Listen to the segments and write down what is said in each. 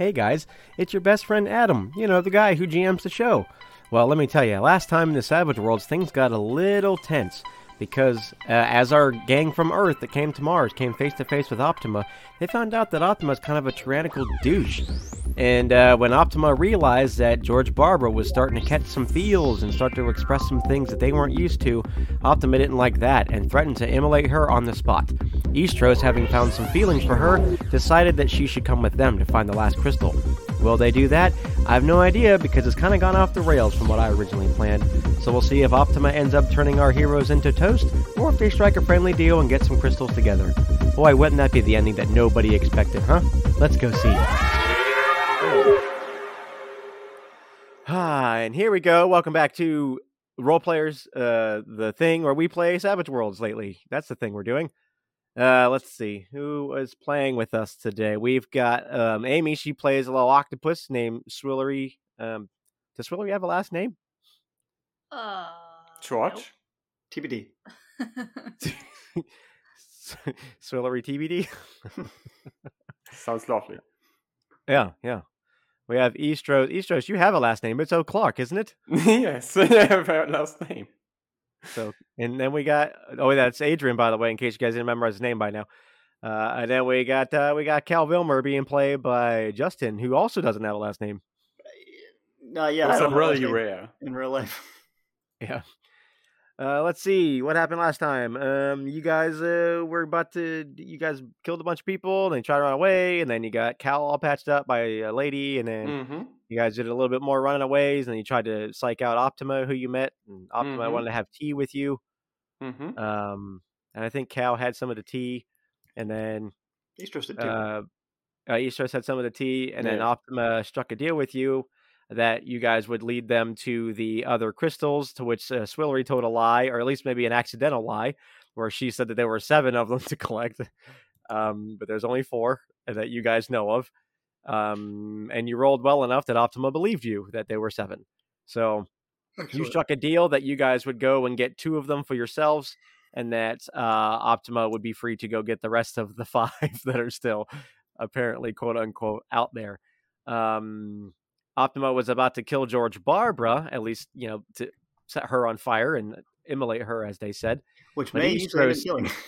Hey guys, it's your best friend Adam, you know, the guy who GMs the show. Well, let me tell you, last time in the Savage Worlds, things got a little tense because uh, as our gang from Earth that came to Mars came face to face with Optima, they found out that Optima is kind of a tyrannical douche. And uh, when Optima realized that George Barbara was starting to catch some feels and start to express some things that they weren't used to, Optima didn't like that and threatened to immolate her on the spot. Istros, having found some feelings for her, decided that she should come with them to find the last crystal. Will they do that? I have no idea because it's kind of gone off the rails from what I originally planned. So we'll see if Optima ends up turning our heroes into toast, or if they strike a friendly deal and get some crystals together. Boy, wouldn't that be the ending that nobody expected, huh? Let's go see. Ah, and here we go. Welcome back to Role Players, uh, the thing where we play Savage Worlds lately. That's the thing we're doing. Uh, let's see who is playing with us today. We've got um, Amy. She plays a little octopus named Swillary. Um, does Swillary have a last name? Uh, George? TBD. Swillary TBD. Sounds lovely. yeah, yeah. We have Istros. Istros, you have a last name. It's O'Clark, isn't it? yes, I have a last name. So, and then we got oh, that's Adrian, by the way, in case you guys didn't remember his name by now. Uh, and then we got uh, we got Kal Vilmer being played by Justin, who also doesn't have a last name. No, yeah, I It's really rare. in real life. Yeah. Uh, let's see what happened last time. Um, you guys uh, were about to. You guys killed a bunch of people, and then tried to run away, and then you got Kal all patched up by a lady, and then Mm-hmm. You guys did a little bit more running aways, and then you tried to psych out Optima, who you met, and Optima Mhm. wanted to have tea with you. Mm-hmm. Um, and I think Kal had some of the tea, and then trusted too. uh, uh, Istros had some of the tea, and then Optima struck a deal with you that you guys would lead them to the other crystals, to which uh, Swillary told a lie, or at least maybe an accidental lie, where she said that there were seven of them to collect, um, but there's only four that you guys know of. Um, and you rolled well enough that Optima believed you that they were seven. So you struck a deal that you guys would go and get two of them for yourselves, and that uh, Optima would be free to go get the rest of the five that are still apparently quote unquote out there. Um, Optima was about to kill George Barbara, at least you know to set her on fire and immolate her, as they said. Which but may usually killing.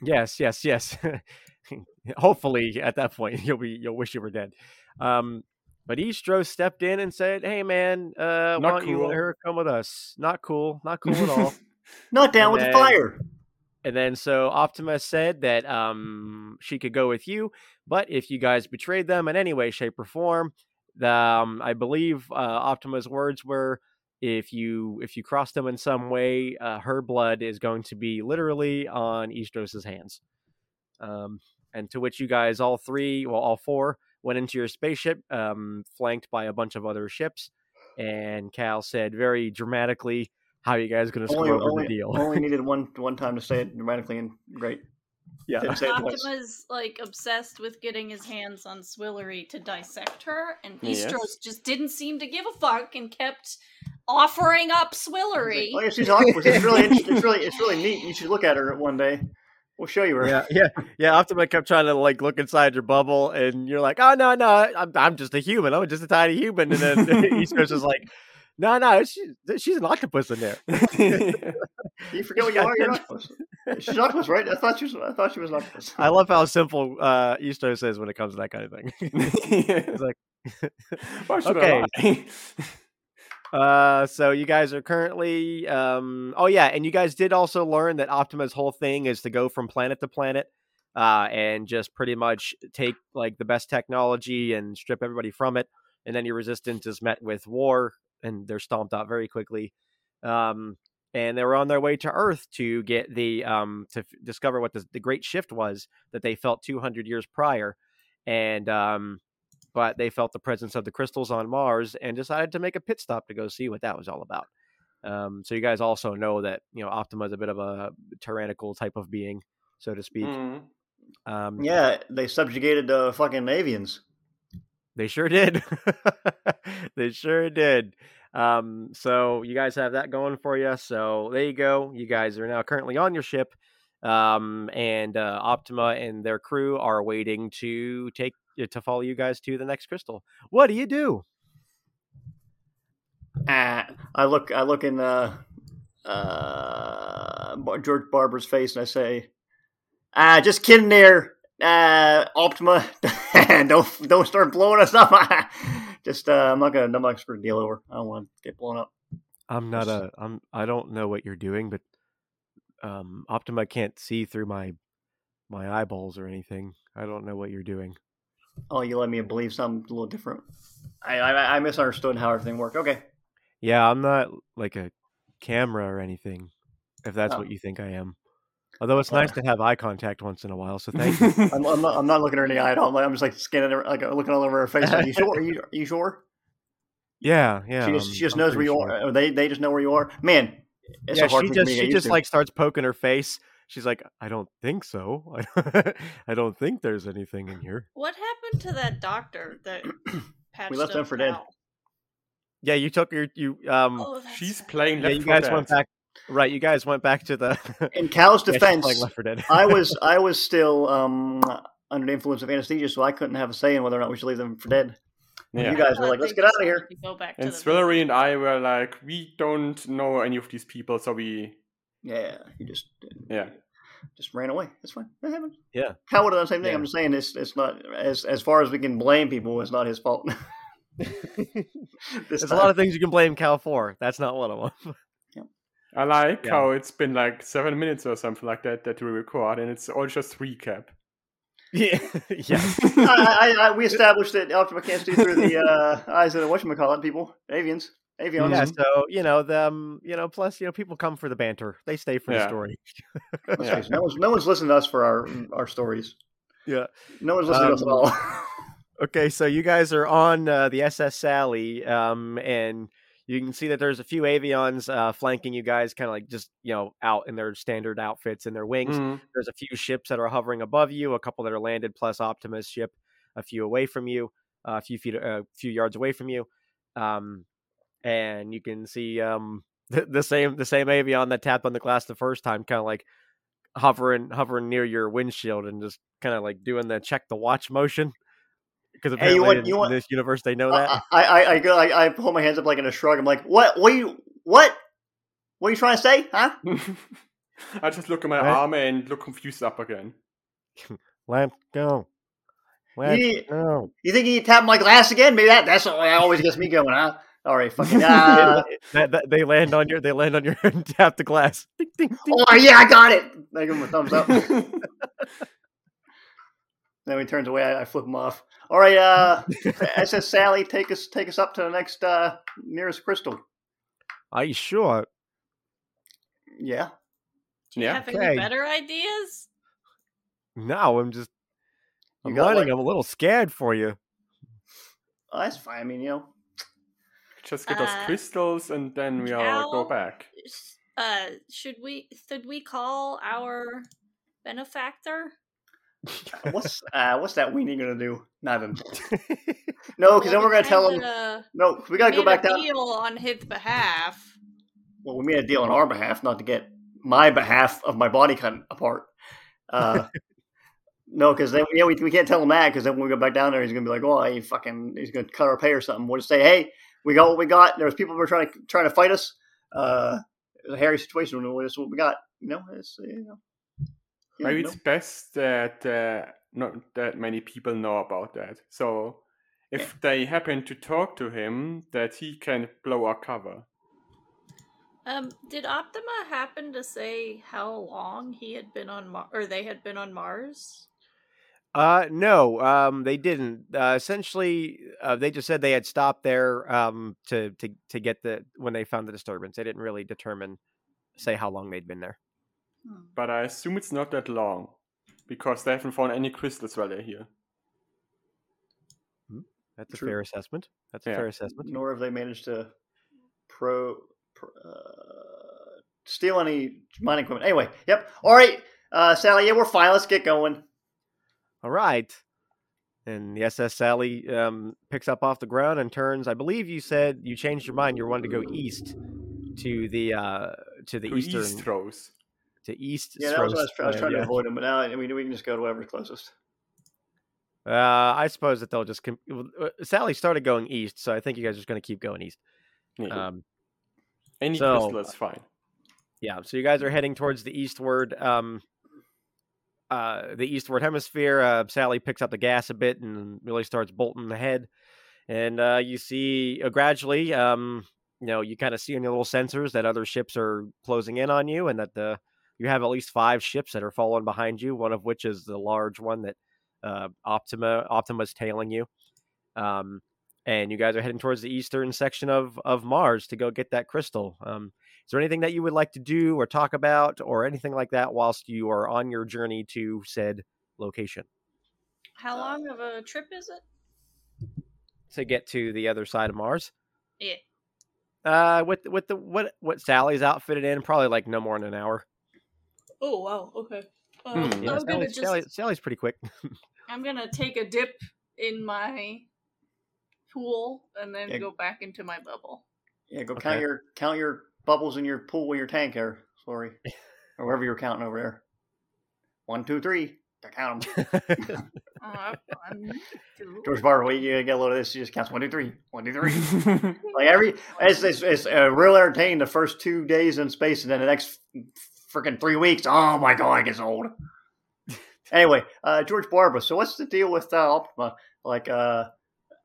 Yes, yes, yes. Hopefully, at that point, you'll be you'll wish you were dead. Um, but Eastro stepped in and said, "Hey, man, uh, why don't you cool. let her come with us? Not cool, not cool at all." Not down And with then- the fire. And then so Optimus said that um, she could go with you, but if you guys betrayed them in any way, shape, or form, the, um, I believe uh, Optima's words were, if you if you cross them in some way, uh, her blood is going to be literally on Istros's hands. Um, and to which you guys, all three, well, all four, went into your spaceship, um, flanked by a bunch of other ships. And Kal said very dramatically, "How you guys going to screw over only, the deal?" only needed one one time to say it dramatically and great. yeah. Didn't say it. Optima's like obsessed with getting his hands on Swillary to dissect her, and Yes. Just didn't seem to give a fuck and kept offering up Swillary. Oh yeah, she's octopus. It's really, it's really, it's really neat. You should look at her one day. We'll show you her. yeah, yeah, yeah. Optima kept trying to like look inside your bubble, and you're like, "Oh no, no, I'm, I'm just a human. I'm just a tiny human." And then East Coast is like, "No, no, she, she's an octopus in there." You forget what you are. You're an octopus. She's an octopus, right? I thought she was. I thought she was an octopus. I love how simple uh, East Coast is when it comes to that kind of thing. It's like, Okay. Uh, so you guys are currently, um, oh yeah, and you guys did also learn that Optima's whole thing is to go from planet to planet, uh, and just pretty much take like the best technology and strip everybody from it, and then your resistance is met with war, and they're stomped out very quickly. Um, and they were on their way to Earth to get the um to f- discover what the, the great shift was that they felt 200 years prior, and um, but they felt the presence of the crystals on Mars and decided to make a pit stop to go see what that was all about. Um, so you guys also know that you know Optima is a bit of a tyrannical type of being, so to speak. Mm. Um, Yeah, they subjugated uh, fucking avions. They sure did. they sure did. Um, so you guys have that going for you. So there you go. You guys are now currently on your ship, um, and uh, Optima and their crew are waiting to take to follow you guys to the next crystal. What do you do? Ah, I look. I look in uh, uh, George Barber's face, and I say, "Ah, just kidding, there, uh, Optima. don't don't start blowing us up. just, uh, I'm not gonna. I'm not gonna deal over. I don't want to get blown up. I'm not a. I'm. I don't know what you're doing, but um, Optima can't see through my my eyeballs or anything. I don't know what you're doing. Oh, you let me believe something a little different. I I, I misunderstood how everything worked. Okay. Yeah, I'm not like a camera or anything. If that's Oh. what you think I am. Although it's nice to have eye contact once in a while, so thank you. I'm, I'm not. I'm not looking her in the eye at all. I'm just like scanning her, like looking all over her face. Are you sure? Are you, are you sure? Yeah, yeah. she just she just knows where you sure. are. Or they they just know where you are. Man, yeah, hard she just to she just to. like starts poking her face. She's like, I don't think so. I don't think there's anything in here. What happened to that doctor that patched we left them for dead. Val? Yeah, you took your you um Oh, She's playing yeah, you guys Dead. went back right, you guys went back to the In Kal's defense, playing Left 4 Dead. I was I was still um under the influence of anesthesia, so I couldn't have a say in whether or not we should leave them for dead. Yeah. You guys were like, "Let's get out of here." to Go back to And the Swillary and I were like, we don't know any of these people, so we, Yeah, you just yeah. just ran away. That's fine. That happens. Yeah. Kal would have done the same thing. Yeah. I'm just saying it's it's not as as far as we can blame people. It's not his fault. this There's a lot of things you can blame Kal for. That's not one of them. I like Yeah. how it's been like seven minutes or something like that that we record, and it's all just recap. yeah. yeah. I, I, I, we established that Optima can't see through the uh, eyes of the whatchamacallit people, avions, avions. Yeah, so you know them. You know, plus you know people come for the banter. They stay for the story. Yeah. no one's no one's listening to us for our our stories. Yeah. No one's listening to us at Um, all. Okay, so you guys are on uh, the SS Sally, um, and you can see that there's a few avions uh, flanking you guys, kind of like just you know out in their standard outfits and their wings. Mhm. There's a few ships that are hovering above you, a couple that are landed, plus Optimus ship a few away from you, uh, a few feet, a few yards away from you, um, and you can see um, the, the same the same avion that tapped on the glass the first time, kind of like hovering hovering near your windshield and just kind of like doing the check the watch motion. Because Hey, you apparently want- in, you in this universe they know that. I, I I go I, I hold my hands up like in a shrug. I'm like, what? What? Are you what? What are you trying to say? Huh? I just look at my Right. arm and look confused up again. Let's go. Let's You, go. you think you tap my glass again? Maybe that that's what always gets me going, huh? All right, fucking. Uh, That- that- they land on your they land on your and tap the glass. Ding, ding, ding. oh yeah, I got it. I give him a thumbs up. then he turns away, I, I flip him off. All right, uh, SS Sally, take us take us up to the next uh, nearest crystal. Are you sure? Yeah. Do you Yeah. have Okay. any better ideas? No, I'm just I'm running. like- I'm a little scared for you. Oh, that's fine. I mean, you know, just get those Uh, crystals and then we all go back. Uh, should we should we call our benefactor? what's uh, what's that weenie gonna do? Nothing. No, because then we're gonna tell him. Uh, No, 'cause we gotta go back a down. deal on his behalf. Well, we made a deal on our behalf, not to get my behalf of my body cut apart. Uh, no, because then yeah, we, we can't tell him that because then when we go back down there, he's gonna be like, "Oh, he fucking, he's gonna cut our pay or something." We'll just say, "Hey, we got what we got. There was people who are trying to trying to fight us. Uh, it was a hairy situation. and This is what we got. You know, it's you know." Yeah, Maybe you know. it's best that uh, not that many people know about that. So if they happen to talk to him, that he can blow our cover. Um, did Optima happen to say how long he had been on Mars, or they had been on Mars? Uh, no, um, they didn't. Uh, essentially, uh, they just said they had stopped there um, to to to get the when they found the disturbance. They didn't really determine, say how long they'd been there. But I assume it's not that long because they haven't found any crystals while they're here. That's a fair assessment. That's a fair assessment. Nor have they managed to pro, pro uh, steal any mining equipment. Anyway, yep. All right, uh, Sally. Yeah, we're fine. Let's get going. All right. And the SS Sally um, picks up off the ground and turns. I believe you said you changed your mind. You wanted to go east to the uh, to the To eastern East Rose. to east. Yeah, that was what I was, Stros I was land, trying to avoid him, but now I mean we can just go to whoever's closest. Uh, I suppose that they'll just. Com- uh, Sally started going east, so I think you guys are just going to keep going east. Yeah. Um, Any so- crystal is fine. yeah, so you guys are heading towards the eastward. Um, uh, the eastward hemisphere. Uh, Sally picks up the gas a bit and really starts bolting ahead, and uh, you see uh, gradually. Um, you know, you kind of see in your little sensors that other ships are closing in on you, and that the you have at least five ships that are following behind you. One of which is the large one that uh, Optima Optima's tailing you. Um, and you guys are heading towards the eastern section of of Mars to go get that crystal. Um, is there anything that you would like to do or talk about or anything like that whilst you are on your journey to said location How long of a trip is it? to get to the other side of Mars? Yeah. Uh, with with the what what Sally's outfitted in, probably like no more than an hour. Oh wow. Okay. Hmm. Yeah, I'm gonna Sally's, just. Sally, Sally's pretty quick. I'm gonna take a dip in my pool and then Yeah. go back into my bubble. Yeah, go Okay. count your count your bubbles in your pool in your tank there, sorry, or wherever you're counting over there. One, two, three. I count them. Uh, one, two. George Barber, when you get a load of this, you just count one, two, three. One, two, three. like every, it's it's, it's uh, real entertaining the first two days in space, and then the next freaking three weeks. Oh my god, it gets old. anyway, uh, George Barber. So what's the deal with uh, Optima? Like, uh,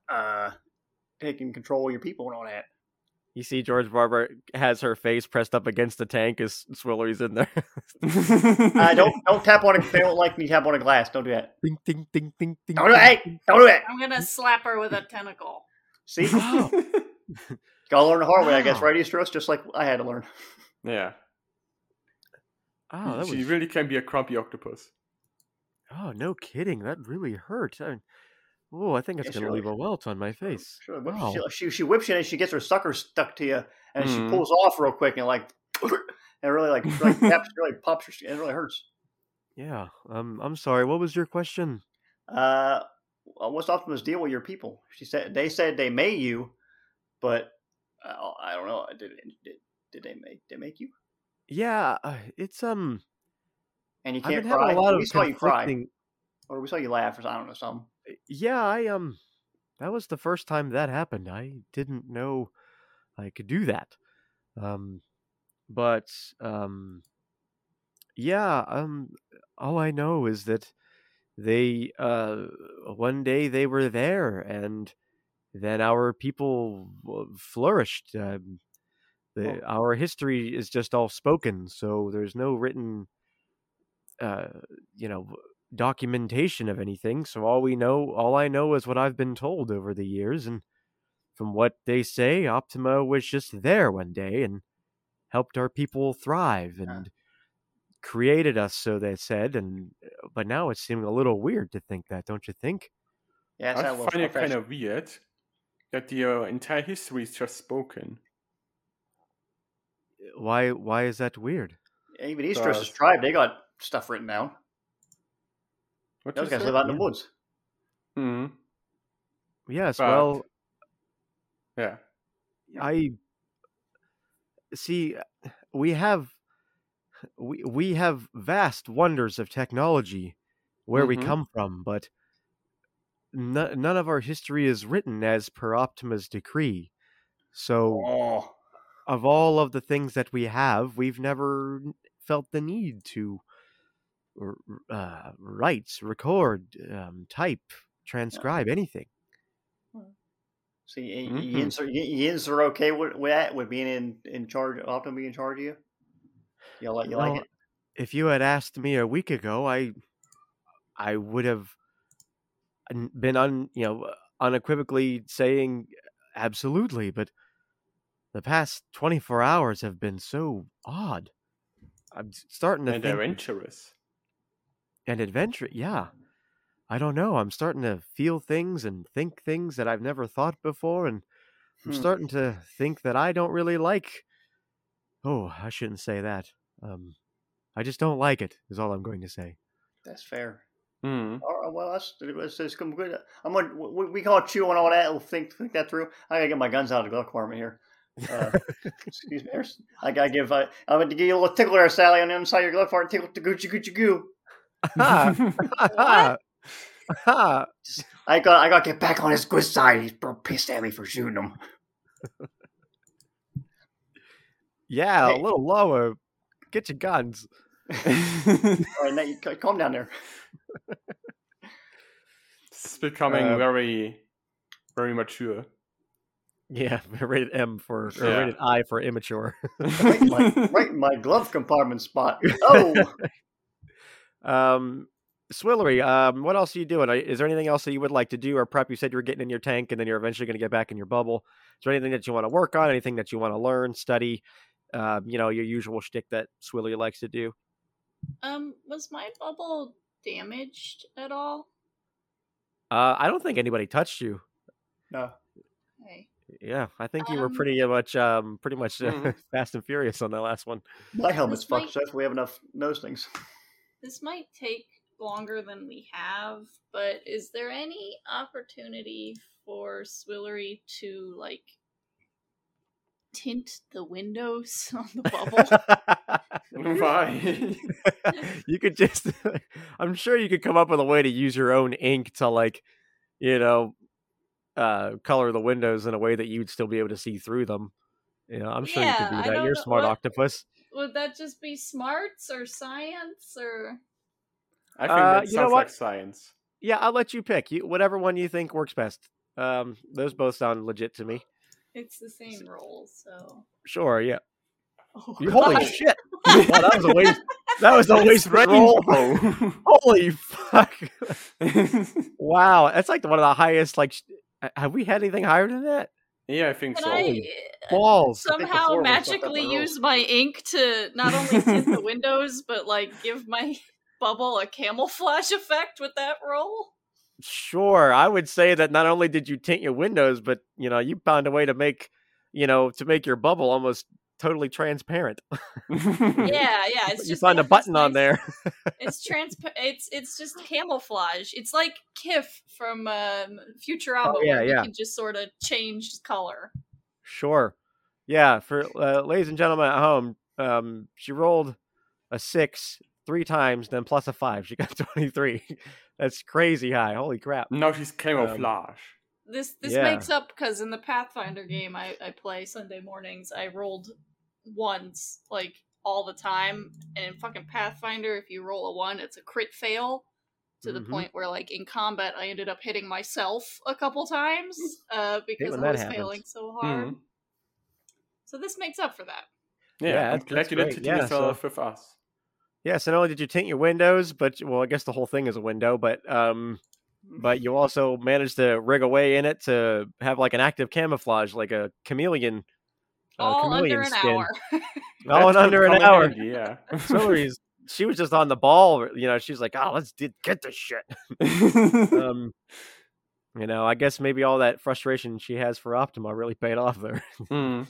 uh, taking control of your people and all that. You see, George Barber has her face pressed up against the tank as Swillary's in there. Uh, don't don't tap on a. They don't like me tap on a glass. Don't do that. ding, ding, ding, ding, ding. Don't do that. Hey, don't do that. I'm gonna slap her with a tentacle. See, gotta learn the hard way, I guess, Wow. right, Easteros? Just like I had to learn. yeah. Oh, that she was. really can be a crumpy octopus. Oh, no kidding. That really hurt. I, oh, I think it's Yeah, gonna sure. leave a welt on my face. Sure, Wow. she, she she whips you and she gets her sucker stuck to you, and Mhm. she pulls off real quick and like, and it really like really taps, really pops her skin. It really hurts. Yeah. Um. I'm sorry. What was your question? Uh, what's Optima's deal with your people? She said they said they made you, but uh, I don't know. Did, did did they make they make you? Yeah. Uh, it's um. And you can't cry. having a lot of we saw you cry, or we saw you laugh, or I don't know something. Yeah. I um. That was the first time that happened. I didn't know I could do that. Um. But um. Yeah. Um. All I know is that they uh one day they were there and then our people flourished um, the, Oh. our history is just all spoken so there's no written uh you know documentation of anything so all we know all i know is what i've been told over the years and from what they say optima was just there one day and helped our people thrive and created us so they said and uh, but now it's seeming a little weird to think that don't you think Yeah, it's I that little find it kind of weird that the uh, entire history is just spoken. why why is that weird Even Easter's Does. tribe, they got stuff written down. What Those you guys say? live out in Yeah. the woods. Hmm. yes But- well Yeah. I see. We have we we have vast wonders of technology where we Mhm. come from, but no, none of our history is written as per Optima's decree. So, Oh, of all of the things that we have, we've never felt the need to r- uh, write, record, um, type, transcribe anything. so y- y- Mhm. Yins are, Yins are okay with, with that, with being in, in charge, often being in charge of you? You like, you like it? if you had asked me a week ago, I I would have been un you know unequivocally saying absolutely, but the past twenty four hours have been so odd. I'm starting to And think adventurous. And adventure. Yeah, I don't know. I'm starting to feel things and think things that I've never thought before, and I'm Hmm. starting to think that I don't really like. Oh, I shouldn't say that. Um, I just don't like it. Is all I'm going to say. That's fair. Hmm. All right, well, that's, that's, that's come good. I'm gonna, we, we call it chew on all that. We'll think, think that through. I gotta get my guns out of the glove compartment here. Uh, excuse me. I gotta give. Uh, I'm going to give you a little tickle there, Sally, on the inside of your glove compartment. Tickle, the goochie, goochie, goo. What? Ha! I got I got to get back on his good side. He's bro pissed at me for shooting him. Yeah, Hey. a little lower. Get your guns. All right, now you c- calm down there. it's becoming Uh, very, very mature. Yeah, rated M for or Yeah. rated I for immature. Right in my, right in my glove compartment spot. Oh, Um, Swillary, um, what else are you doing? Is there anything else that you would like to do or prep? You said you were getting in your tank and then you're eventually going to get back in your bubble. Is there anything that you want to work on? Anything that you want to learn, study? Um, you know, your usual shtick that Swillary likes to do. Um, was my bubble damaged at all? Uh, I don't think anybody touched you. no. Okay. Yeah, I think you were Um, pretty much, um, pretty much uh, Mhm. fast and furious on that last one. My helmet's fucked, might- so we have enough nose things. This might take longer than we have, but is there any opportunity for Swillary to like tint the windows on the bubble? Why? you could just i'm sure you could come up with a way to use your own ink to like you know uh color the windows in a way that you'd still be able to see through them you know i'm sure you could do that you're a smart what- octopus Would that just be smarts or science or? I think Uh, that you know sounds what? like science. yeah i'll let you pick. You whatever one you think works best. Um those both sound legit to me. It's the same role, so. Sure yeah. Oh, holy God. shit. Wow, that was a waste that was a waste of roll holy fuck. Wow that's like one of the highest like have we had anything higher than that yeah, I think Can so. I balls somehow before we fucked up magically use my ink to not only tint the windows but like give my bubble a camouflage effect with that roll? Sure, I would say that not only did you tint your windows, but you know you found a way to make, you know, to make your bubble almost totally transparent. Yeah, yeah. It's you just find a got this button on there. It's transpa- It's it's just camouflage. It's like Kif from um, Futurama, Oh, yeah, where yeah. you can just sort of change color. sure, yeah. For uh, ladies and gentlemen at home, um, she rolled a six three times, then plus a five. She got twenty three. That's crazy high. Holy crap! No, she's camouflage. This this Yeah. makes up because in the Pathfinder game I, I play Sunday mornings, I rolled ones like all the time. And in fucking Pathfinder, if you roll a one, it's a crit fail. To the Mhm. point where, like in combat, I ended up hitting myself a couple times uh, because I was happens. failing so hard. Mhm. So this makes up for that. Yeah, Yeah, I'm that's- glad that's great. tint Yeah, yourself with us. Yeah. So not only did you tint your windows, but well, I guess the whole thing is a window, but um, but you also managed to rig away in it to have like an active camouflage, like a chameleon. Uh, all chameleon under an skin. hour. All in under an hour. handy, yeah. Swillary's she was just on the ball. You know, she's like, "Oh, let's did get this shit." Um, you know, I guess maybe all that frustration she has for Optima really paid off there. Mm.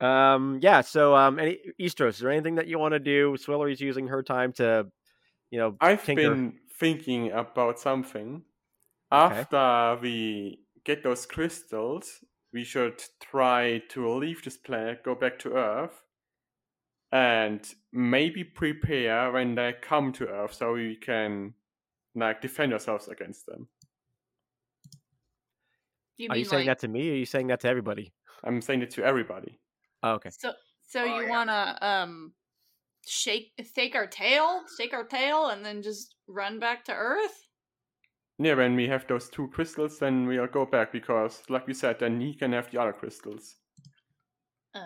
Um, yeah. So, um, any Istros, is there anything that you want to do? Swillary's using her time to, you know, I've tinker. been thinking about something. Okay. After we get those crystals, we should try to leave this planet, go back to Earth, and maybe prepare when they come to Earth so we can like defend ourselves against them. You Are mean you saying like that to me? Or are you saying that to everybody? I'm saying it to everybody. Oh, okay. so? So Oh, you yeah. wanna um shake shake our tail, shake our tail, and then just run back to Earth? Yeah, when we have those two crystals, then we'll go back because, like we said, then he can have the other crystals. Uh,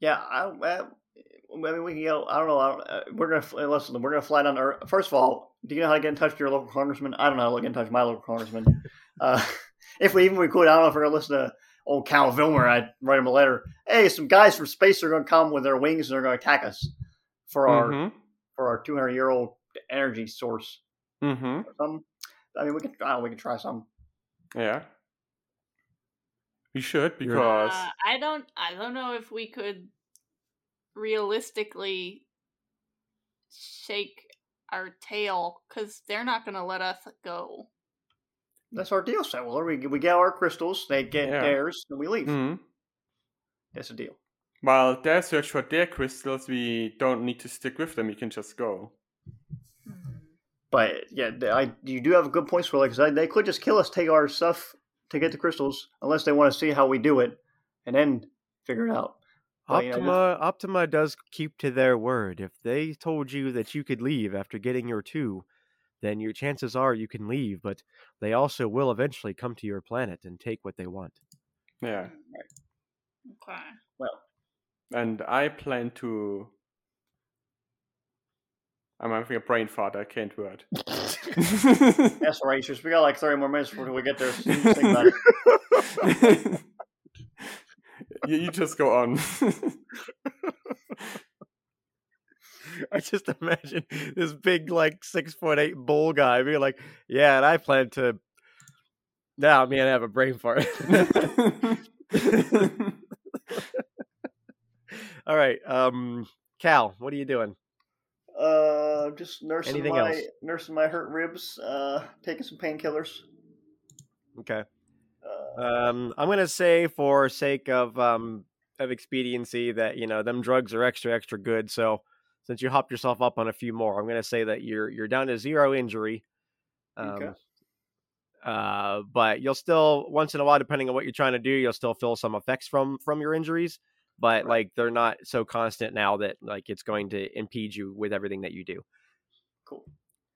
Yeah, I, I, I mean, we can go. I don't know. I don't, uh, we're gonna fl- listen. We're gonna fly down to Earth. First of all, do you know how to get in touch with your local congressman? I don't know how to get in touch with my local congressman. uh, if we even we could, I don't know if we're gonna listen to old Kal Vilmer. I'd write him a letter. Hey, some guys from space are gonna come with their wings and they're gonna attack us for our Mm for our 200 year old energy source. Hmm. Mm hmm. Or something. I mean, we can. I know, we can try some. Yeah. We should because uh, I don't. I don't know if we could realistically shake our tail because they're not gonna let us go. That's our deal. So, well, we we get our crystals, they get Yeah. theirs, and we leave. Mhm. That's the deal. while they search for their crystals, we don't need to stick with them. We can just go. But yeah, I you do have good points for like 'cause they could just kill us, take our stuff to get the crystals, unless they want to see how we do it, and then figure it out. But, you know, Optima Optima does keep to their word. If they told you that you could leave after getting your two, then your chances are you can leave, but they also will eventually come to your planet and take what they want. Yeah. Okay. well, And I plan to. I'm having a brain fart. I can't word. that's right. Just we got like thirty more minutes before we get there. So you just think about it. you, you just go on. I just imagine this big, like six foot eight bull guy being like, "Yeah, and I plan to." Now, man, I have a brain fart. All right, um, Cal, what are you doing? Uh, just nursing Anything my else? nursing my hurt ribs. Uh, taking some painkillers. Okay. Uh, Um, I'm gonna say, for sake of um of expediency, that you know them drugs are extra extra good. So since you hopped yourself up on a few more, I'm gonna say that you're you're down to zero injury. Um, Okay. uh, but you'll still once in a while, depending on what you're trying to do, you'll still feel some effects from from your injuries. But Right. like they're not so constant now that like it's going to impede you with everything that you do. cool.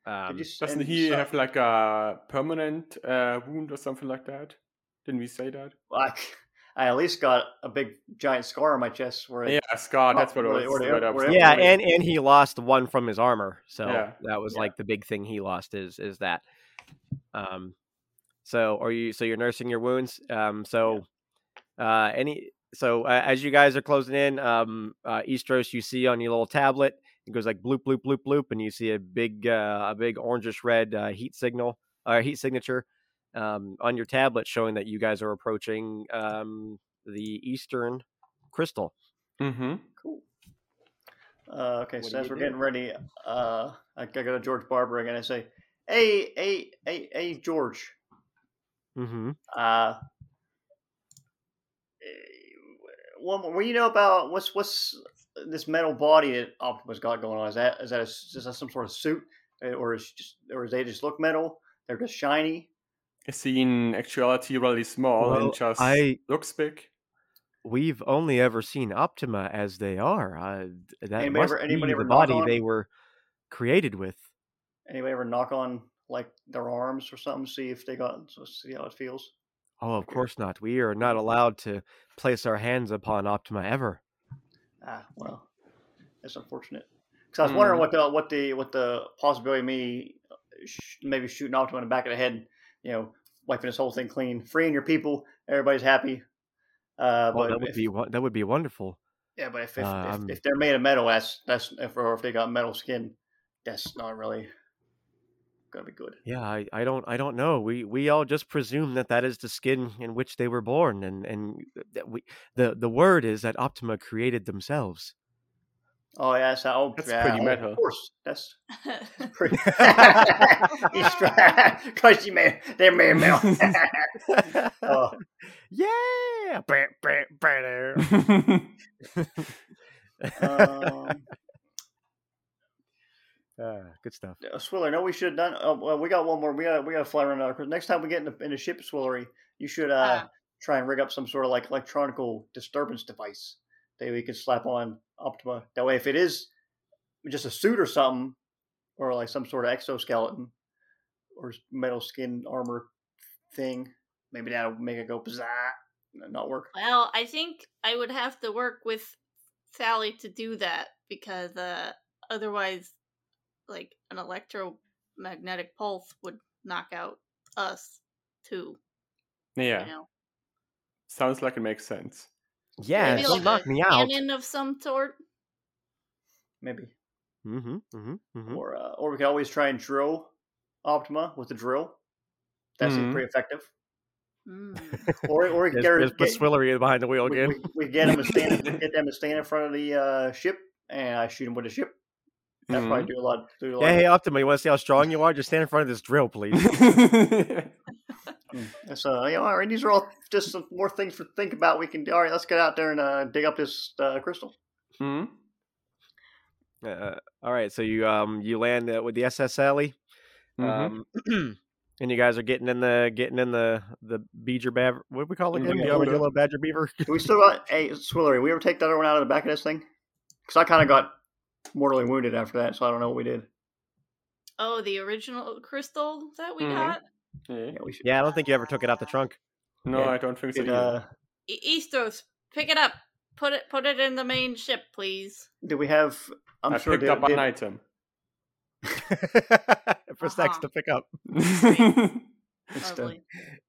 Um, you Doesn't he so- have like a permanent uh, wound or something like that? Didn't we say that? I, I at least got a big giant scar on my chest where it, Yeah, scar. That's what it was. the- or the- what I was or the- yeah, thinking. and and he lost one from his armor, so Yeah. that was Yeah. like the big thing he lost is is that. Um, so are you? So you're nursing your wounds. Um, so, uh, any so uh, as you guys are closing in, um, uh, Istros, you see on your little tablet, it goes like bloop bloop bloop bloop, and you see a big uh, a big orangish red uh, heat signal or heat signature um, on your tablet showing that you guys are approaching um, the eastern crystal. Mm-hmm. Cool. Uh, okay, What so as we're do? getting ready, uh, I, I go to George Barber again and I say, "Hey, hey, hey, hey, George. Mm-hmm. Uh, one, what do you know about what's what's this metal body that Optimus got going on? Is that is that a, is that some sort of suit, Uh, or is just or is they just look metal? They're just shiny. Is he in actuality really small Well, and just I- looks big? We've only ever seen Optima as they are. Uh, that Anybody must ever- anybody be the knock body on? they were created with. Anybody ever knock on like their arms or something? See if they got so see how it feels. Oh, of course not. We are not allowed to place our hands upon Optima ever. Ah, well, that's unfortunate. Because I was wondering Mm. what the what the what the possibility of me sh- maybe shooting Optima in the back of the head, you know, wiping this whole thing clean, freeing your people, everybody's happy. Uh, Oh, but that would if, be that would be wonderful. yeah, but if if, uh, if, if they're made of metal, that's that's if or if they got metal skin, that's not really gonna be good. Yeah, I, I don't I don't know. We we all just presume that that is the skin in which they were born, and and that we the the word is that Optima created themselves. Oh yeah, that's how. That's yeah, pretty oh, metal. Of course, that's pretty. Because you made they're made of oh, yeah. Um, Ah, good stuff. Uh, Swiller, no, we should have done. Oh, well, we got one more. We got we got to fly around another because next time we get in a, in the ship, Swillary, you should uh, Ah. try and rig up some sort of like electronical disturbance device that we can slap on Optima. That way, if it is just a suit or something, or like some sort of exoskeleton or metal skin armor thing, maybe that'll make it go bizarre, and not work. well, I think I would have to work with Sally to do that because uh, otherwise, like an electromagnetic pulse would knock out us too. yeah, You know, sounds like it makes sense. Yeah, Maybe don't like knock a me out. cannon of some sort. Maybe, Mm-hmm, mm-hmm, mm-hmm. or uh, or we can always try and drill Optima with the drill. That seems Mhm. pretty effective. Mm. Or or we can There's, get, there's get, Swillery behind the wheel again. we, we get them to stand get them to stand in front of the uh, ship, and I shoot him with the ship. That Mhm. probably do a lot. Do a lot Yeah, hey Optima, you want to see how strong you are? Just stand in front of this drill, please. Mm. So you know, all right, these are all just some more things to think about. We can all right. Let's get out there and uh, dig up this uh, crystal. Hmm? Uh, all right, so you um you land uh, with the SS Sally. Mhm. Um, and you guys are getting in the getting in the the beaver beaver. What do we call it In the again? The cooler. armadillo badger beaver. Do we still got hey Swillary? We ever take that other one out of the back of this thing? Because I kind of got mortally wounded after that, so I don't know what we did. Oh, the original crystal that we Mhm. got? Yeah. Yeah, we should. yeah, I don't think you ever took it out the trunk. No, Yeah. I don't think so. Did, either. uh, E- Istros, pick it up. Put it put it in the main ship, please. Do we have? I'm I sure. picked Did, up did, an item. For sex Uh-huh. to pick up. it's the, Lovely.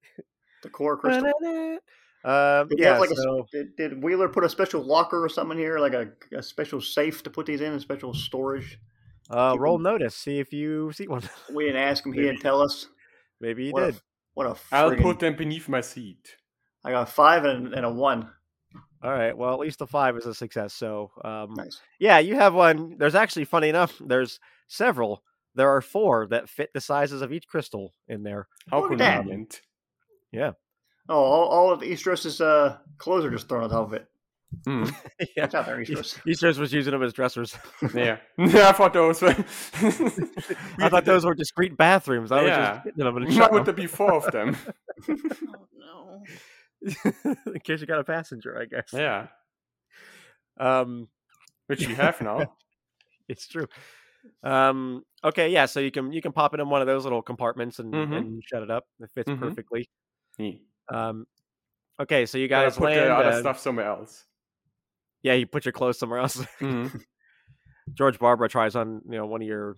the core crystal. Um, Did yeah, have, like a, did, did Wheeler put a special locker or something here, like a, a special safe to put these in, a special storage? uh, roll them- notice. See if you see one. We didn't ask him; he didn't tell us. Maybe he what did. A, what a! I'll put them beneath my seat. I got a five and, and a one. All right. Well, at least a five is a success. So, um, Nice. yeah, you have one. There's actually, funny enough, there's several. There are four that fit the sizes of each crystal in there. How Look at that. convenient. Oh, all, all of Istros's uh, clothes are just thrown on top of it. Mm. yeah. Watch out there, Istros. Easters was using them as dressers. Yeah. yeah, I thought those were. I thought those were discreet bathrooms. I was Yeah. just getting them and Why shutting would them. there be four of them? Oh no. in case you got a passenger, I guess. Yeah, Um, which we have now. it's true. Um, okay, yeah. So you can you can pop it in one of those little compartments and, Mhm. and shut it up. It fits Mhm. perfectly. Yeah. Um, okay, so you Gotta guys put land. the other uh, stuff somewhere else. Yeah, you put your clothes somewhere else. Mhm. George Barbara tries on you know one of your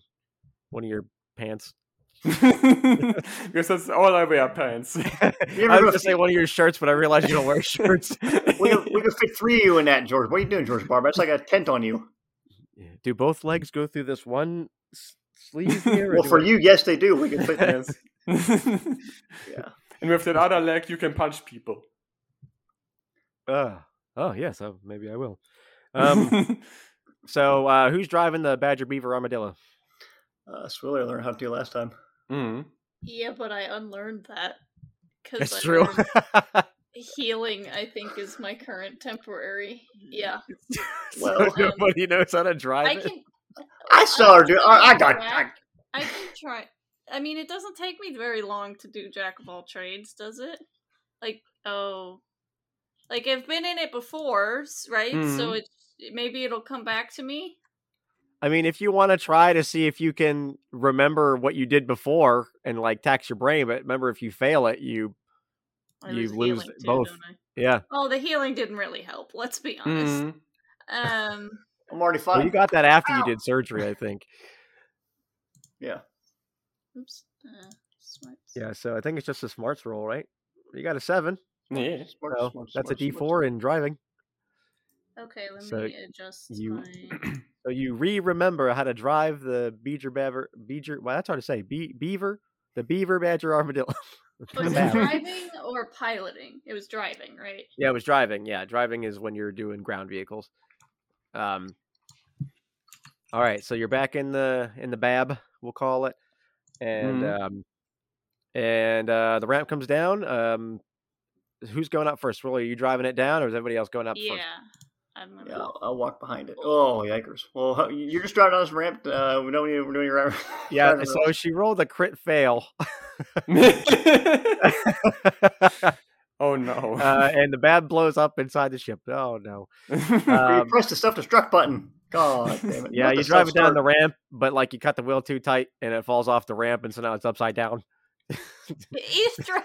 one of your pants. because that's all I wear pants. I ever was gonna say one of your shirts, but I realized you don't wear shirts. We could, we could fit three of you in that, George. What are you doing, George Barber? That's like a tent on you. Do both legs go through this one sleeve here? Well, for it- you, yes, they do. We can fit. yes. Yeah. And with that other leg, you can punch people. Uh, oh yeah, so maybe I will. Um, so uh, who's driving the Badger Beaver Armadillo? Uh, Swiller learned how to do last time. mm. Yeah, but I unlearned that. Cause That's I true. Healing, I think, is my current temporary. Yeah. Well, so nobody knows how to drive I it. can I saw her do. I, I got. try. I, I can try. I mean, it doesn't take me very long to do Jack of all trades, does it? Like, oh, like I've been in it before, right? So Mhm. it maybe it'll come back to me. I mean, if you want to try to see if you can remember what you did before and like tax your brain, but remember if you fail it, you I You lose lose too, both. yeah. Oh, the healing didn't really help. Let's be honest. Mm. Um, I'm already Well, fine. you got that after you did surgery, I think. yeah. Oops. Uh, smarts. Yeah, so I think it's just a smarts roll, right? You got a seven. Yeah. Smart, So smart, that's a smart, D smart. four in driving. Okay, let So me adjust you- my. So you re-remember how to drive the Beaver Beaver Beaver. Well, that's hard to say. Be- beaver, the Beaver Badger Armadillo. Was it driving or piloting? It was driving, right? Yeah, it was driving. Yeah, driving is when you're doing ground vehicles. Um. All right, so you're back in the in the bab, we'll call it, and Mhm. um, and uh, the ramp comes down. Um, who's going up first? Really, are you driving it down, or is everybody else going up Yeah. first? I'm gonna. Yeah, I'll, I'll walk behind it. Oh, yikers! Well, you're just driving on this ramp. Uh, we don't need. We're doing your. Yeah. So she rolled a crit fail, oh no. uh, and the bab blows up inside the ship. Oh no! you Um, press the self destruct button. God damn it! Yeah, Not you drive it down the ramp, but like you cut the wheel too tight, and it falls off the ramp, and so now it's upside down. Easter,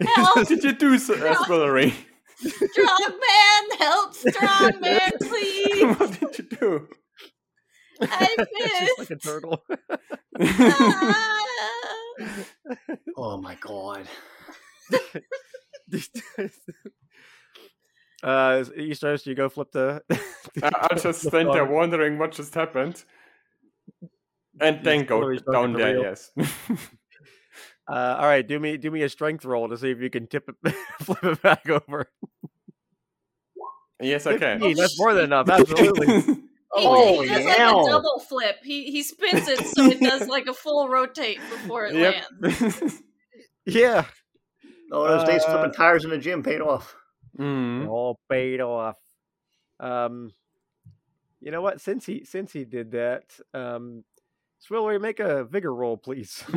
help! Did you do so, uh, Swillary? strong man, help! Strong man, please! what did you do? I it's just like a turtle. Ah. Oh my god! uh, you start, you go flip the. I- I'll just stand there wondering what just happened. And then go down the there, real. yes. Uh, all right, do me do me a strength roll to see if you can tip it, flip it back over. yes, I can. 15, that's more than enough. Absolutely. He, Oh, he does hell. like a double flip. He he spins it so it does like a full rotate before it Yep. lands. yeah, Oh, those days Uh, flipping tires in the gym paid off. mm. all paid off. Um, you know what? Since he since he did that, um, Swillary, make a vigor roll, please.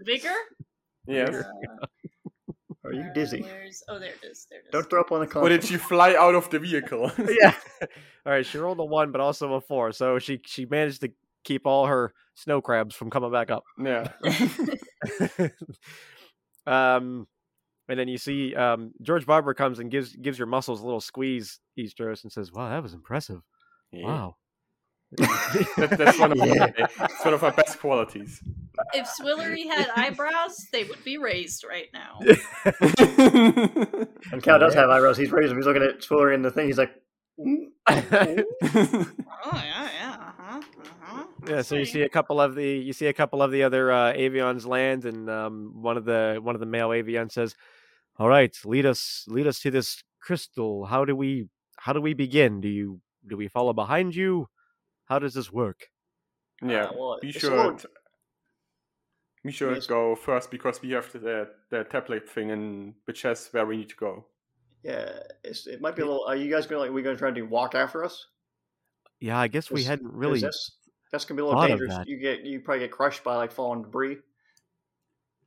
Vigor? yes. Uh, Are you uh, dizzy? where's- Oh, there it is. There it is. Don't throw up on the Or console. did she fly out of the vehicle? yeah. All right, she rolled a one, but also a four, so she she managed to keep all her snow crabs from coming back up. yeah. Um, and then you see um, George Barber comes and gives gives your muscles a little squeeze, Istros, and says, "Wow, that was impressive. Yeah. Wow." That, that's one of Yeah. my, it's one of our best qualities. if Swillary had eyebrows, they would be raised right now. And Kal does have eyebrows. He's raised them. He's looking at Swillary in the thing. He's like, "Mm." Oh yeah, yeah. Yeah, so you See. see a couple of the you see a couple of the other uh, avions land, and um, one of the one of the male avions says, "All right, lead us lead us to this crystal. How do we how do we begin? Do you do we follow behind you? How does this work?" yeah. Uh, well, we it's a should. little- We should Yes. go first because we have the the tablet thing, and which has where we need to go. Yeah, it's, it might be a little. Are you guys gonna like? We gonna try to walk after us? Yeah, I guess we hadn't really. That's, that's gonna be a little dangerous. You get you probably get crushed by like falling debris.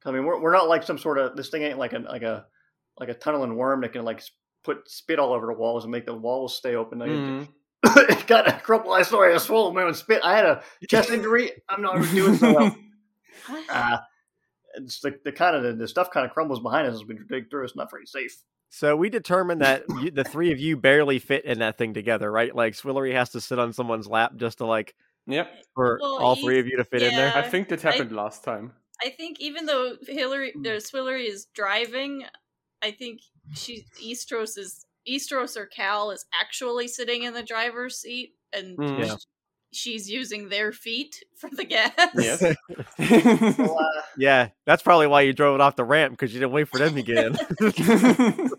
I mean, we're we're not like some sort of this thing ain't like a like a like a tunneling worm that can like put spit all over the walls and make the walls stay open. Like, Mhm. it got a crumple. I saw I swallowed man with spit. I had a chest injury. I'm not doing so well. What? Uh, it's the, the kind of the, the stuff kind of crumbles behind us as we dig through. It's not very safe. So we determined that you, the three of you barely fit in that thing together, right? Like Swillary has to sit on someone's lap just to like Yep. for Well, all three of you to fit in there. I think that I- happened last time. I think even though Hillary Hmm. Swillary is driving, I think she Istros is Istros or Kal is actually sitting in the driver's seat and Mhm. Yeah. she's using their feet for the gas. Yes. Well, uh, Yeah, that's probably why you drove it off the ramp because you didn't wait for them to get in.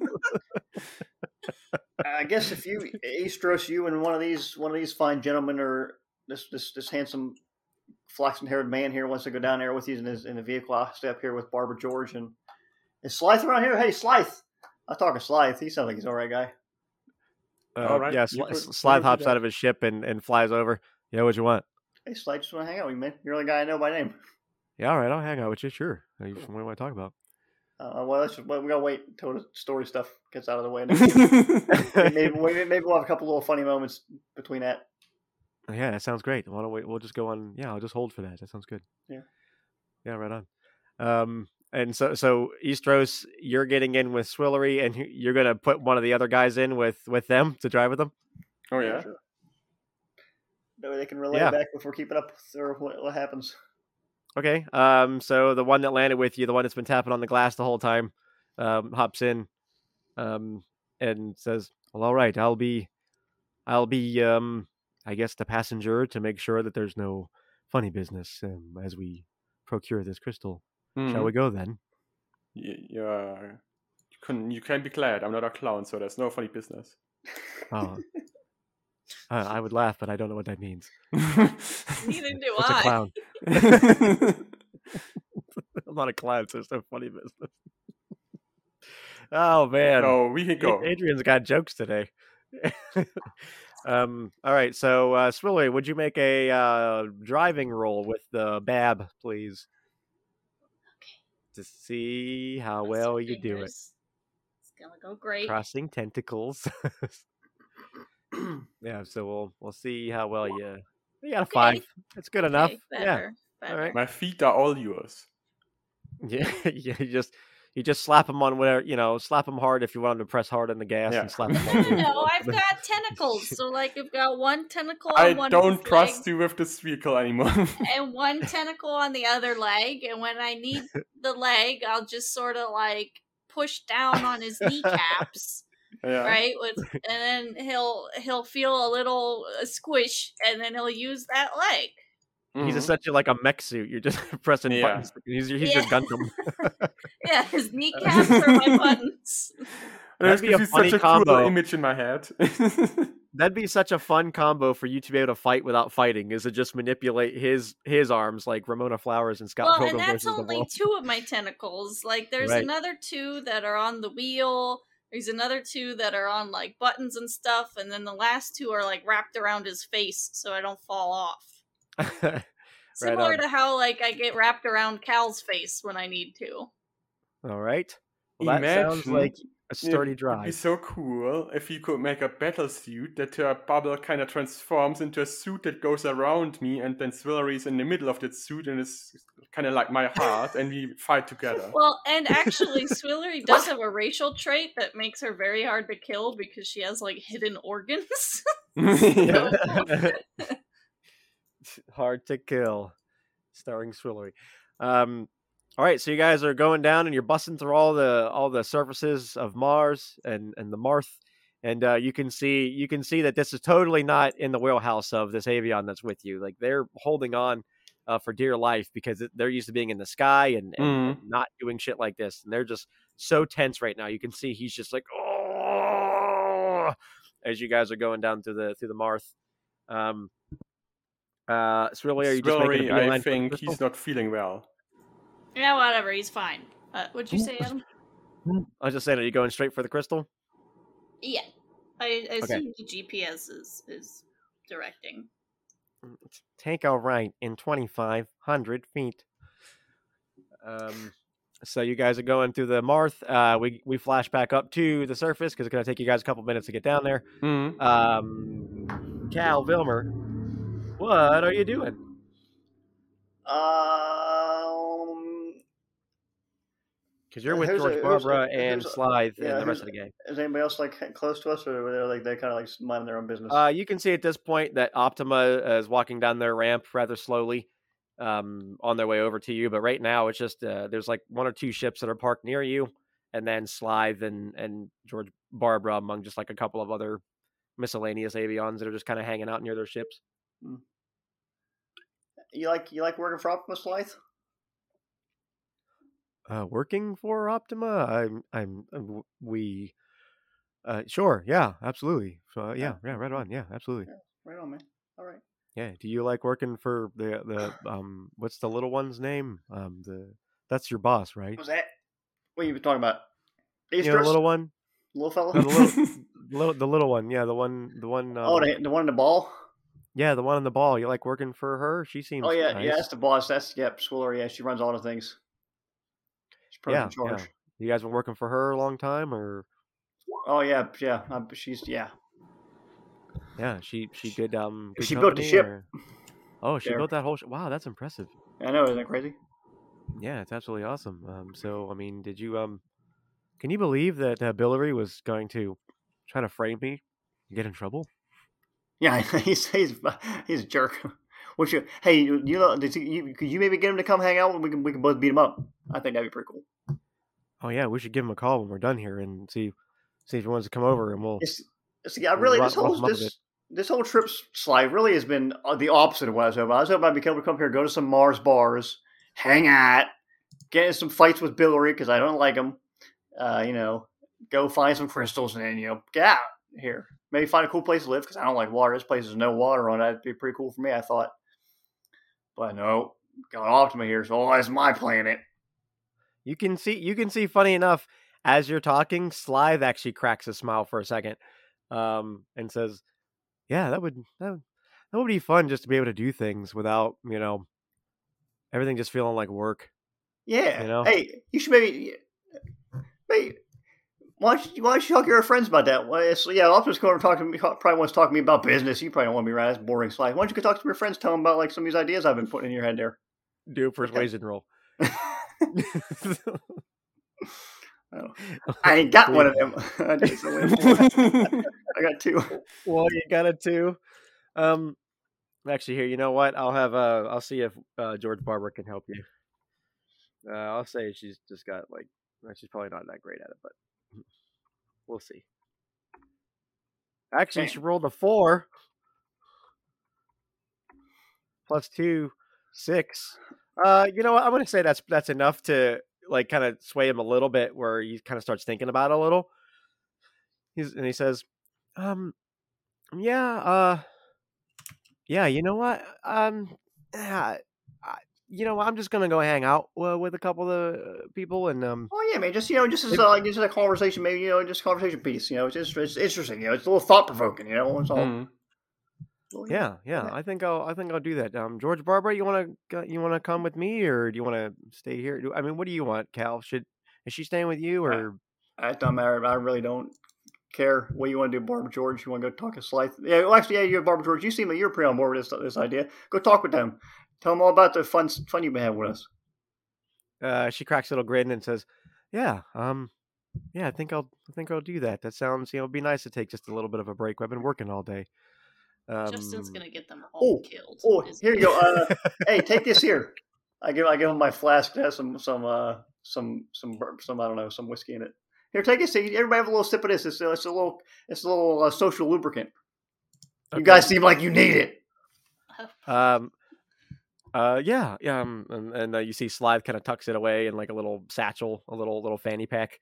I guess if you Istros, you and one of these one of these fine gentlemen or this this this handsome flaxen haired man here wants to go down there with you in his in the vehicle, I'll stay up here with Barbara George and is Slythe around here? Hey Slythe. I talk to Slythe. He sounds like he's all right guy. Uh, All right, Yeah, you Sli- could- S- you Slithe could do hops out of his ship and, and flies over. Yeah, what you want? Hey Slythe, just want to hang out with you, man. You're the only guy I know by name. Yeah, all right, I'll hang out with you. Sure. Uh, you- What do you want to talk about? Uh, well, let's, well, we gotta wait until the story stuff gets out of the way. Maybe, maybe maybe we'll have a couple little funny moments between that. Yeah, that sounds great. Why don't we? We'll just go on. Yeah, I'll just hold for that. That sounds good. Yeah. Yeah, right on. Um, and so so Istros, you're getting in with Swillary, and you- you're gonna put one of the other guys in with with them to drive with them. oh yeah. sure. That way they can relay Yeah. back if we're keeping up or what, what happens. Okay. Um, so the one that landed with you, the one that's been tapping on the glass the whole time, um, hops in, um, and says, "Well, all right, I'll be, I'll be, um, I guess the passenger to make sure that there's no funny business um, as we procure this crystal. Shall Mhm. we go then?" Y- you're- can you can be glad I'm not a clown, so there's no funny business. Oh, uh, I would laugh, but I don't know what that means. Neither do What's a I. clown? I'm not a clown, so it's no funny business. oh man. no, we can go. Adrian's got jokes today. Um. All right. So, uh, Swillary, would you make a uh, driving roll with the Bab, please, Okay. to see how Cross well your you do it? It's gonna go great. Crossing tentacles. yeah. So we'll we'll see how well you. You got a Okay, five. That's good enough. Okay, Yeah. better, better. right. My feet are all yours. Yeah. Yeah. You just you just slap them on whatever you know. Slap them hard if you want them to press hard on the gas, Yeah. and slap them. No, no, no, I've got tentacles. So, like, I've got one tentacle I on one I don't of his trust legs you with this vehicle anymore. and one tentacle on the other leg. And when I need the leg, I'll just sort of like push down on his kneecaps, yeah. right? With and then he'll he'll feel a little uh, squish, and then he'll use that leg. He's Mhm. essentially like a mech suit. You're just pressing Yeah. buttons. He's your, he's your Yeah. Gundam. Yeah, his kneecaps are my buttons. There's That'd be a gives funny such a cruel combo. image in my head. That'd be such a fun combo for you to be able to fight without fighting. Is to just manipulate his his arms like Ramona Flowers and Scott well, Pilgrim and that's only two of my tentacles. Like, there's Right. another two that are on the wheel. There's another two that are on like buttons and stuff, and then the last two are like wrapped around his face, so I don't fall off. Similar on. to how like I get wrapped around Kal's face when I need to. All right. Well, that sounds like a It- sturdy It'd be so cool if you could make a battle suit that your bubble kind of transforms into a suit that goes around me, and then Swillary's in the middle of that suit, and it's kind of like my heart, and we fight together. Well, and actually, Swillary does have a racial trait that makes her very hard to kill because she has like hidden organs. Hard to kill. Starring Swillary. Um, all right, so you guys are going down and you're busting through all the all the surfaces of Mars and and the Marth, and uh, you can see you can see that this is totally not in the wheelhouse of this avion that's with you. Like they're holding on uh, for dear life because they're used to being in the sky and, and, and not doing shit like this, and they're just so tense right now. You can see he's just like oh, as you guys are going down through the through the Marth. Um, uh, Swillary, are you just making a Swillary, I beeline for the think he's not feeling well. yeah, whatever. He's fine. Uh, what'd you say, Adam? I was just saying, are you going straight for the crystal? Yeah, I, I Okay. assume the GPS is is directing. Take a right in 2,500 feet. Um, so you guys are going through the Marth. Uh, we, we flash back up to the surface because it's going to take you guys a couple minutes to get down there. Mm. Um, Kal, Vilmer, what are you doing? Um, Because you're Uh, with George a- who's a- Barbara and Slythe yeah, and the rest of the gang. is anybody else like close to us, or they're like they're kind of like minding their own business? Uh, you can see at this point that Optima is walking down their ramp rather slowly um, on their way over to you. But right now, it's just uh, there's like one or two ships that are parked near you, and then Slythe and, and George Barbara among just like a couple of other miscellaneous avions that are just kind of hanging out near their ships. You like you like working for Optimus Life? Uh, working for Optima, I'm, I'm, uh, w- we, uh, sure, yeah, absolutely. So uh, yeah, yeah, right on, yeah, absolutely. Right on, man. All right. Yeah. Do you like working for the the um? What's the little one's name? Um, the that's your boss, right? What was that? What you been talking about? You know, the little one. little fella? The little, little, the little one. Yeah, the one, the one. Um, oh, the, the one in the ball. Yeah, the one on the ball. You like working for her? She seems. Oh yeah, nice. yeah. That's the boss. That's yep. Swiller. Yeah, she runs all the things. She's pretty Yeah, in charge. yeah. You guys been working for her a long time, or Oh yeah, yeah. Um, she's yeah. yeah, she she good. Um, She built the ship or- Oh, she there. built that whole. Sh- wow, that's impressive. I know, isn't that crazy? Yeah, it's absolutely awesome. Um, so I mean, did you um, can you believe that uh, Billary was going to try to frame me, and get in trouble? Yeah, he's he's he's a jerk. What you? Hey, you, know? Did you, could you maybe get him to come hang out? and We can we can both beat him up. I think that'd be pretty cool. Oh yeah, we should give him a call when we're done here and see see if he wants to come over and we'll. It's, yeah, We'll really this rough whole this this whole trip's slide really has been uh, the opposite of what I was hoping. I was hoping I'd be able to come here, go to some Mars bars, hang out, get in some fights with Billary because I don't like him. Uh, you know, go find some crystals and then you know get out here. Maybe find a cool place to live because I don't like water. This place has no water on it. That'd be pretty cool for me. I thought, but no, got Optima here, so oh, it's my planet. You can see you can see funny enough as you're talking, Slythe actually cracks a smile for a second, um, and says, "Yeah, that would that, would- that would be fun just to be able to do things without you know everything just feeling like work." Yeah. You know? Hey, you should maybe, maybe why don't you, why don't you talk to your friends about that? Well, it's, yeah, Optimus going to talk to me. Probably wants to talk to me about business. You probably don't want to be around. That's boring slide. Why don't you go talk to your friends? Tell them about like some of these ideas I've been putting in your head there. Do a persuasion roll. Oh, I ain't got one of them. I just only have one. I got two. well, you got a two. Um, actually, here, you know what? I'll have uh, I'll see if uh, George Barber can help you. Uh, I'll say she's just got like, she's probably not that great at it, but we'll see. Actually, she rolled a four plus two, six. Uh, you know what? I'm gonna say that's that's enough to like kind of sway him a little bit, where he kind of starts thinking about it a little. He's and he says, um, yeah, uh, yeah, you know what? Um, yeah, you know? I'm just gonna go hang out uh, with a couple of uh, people, and um, Oh yeah, man. Just you know, just as uh, like just a conversation, maybe you know, just a conversation piece. You know, it's just it's interesting. You know, it's a little thought provoking. You know, it's all. Mm. Well, Yeah, yeah. Okay. I think I'll I think I'll do that. Um, George Barbara, you want to you want to come with me, or do you want to stay here? Do, I mean, what do you want, Kal? Should is she staying with you, or It don't matter. I really don't care what you want to do, Barbara George. You want to go talk to Slythe? Yeah, well, actually, yeah, you, Barbara George. You seem like you're pretty on board with this this idea. Go talk with them. Tell them all about the fun fun you've been having with us. uh, she cracks a little grin and says, "Yeah, um, yeah, I think I'll I think I'll do that. That sounds you know it'd be nice to take just a little bit of a break. I've been working all day." Um, Justin's gonna get them all Oh, killed. Oh, here you go. Uh, hey, take this here. I give I give him my flask that has some some uh some some bur- some I don't know some whiskey in it. Here, take this. Everybody have a little sip of this. It's, a- it's a little it's a little uh, social lubricant. You guys seem like you need it. Um, uh, yeah, yeah, um, and, and uh, you see Slythe kind of tucks it away in like a little satchel, a little little fanny pack.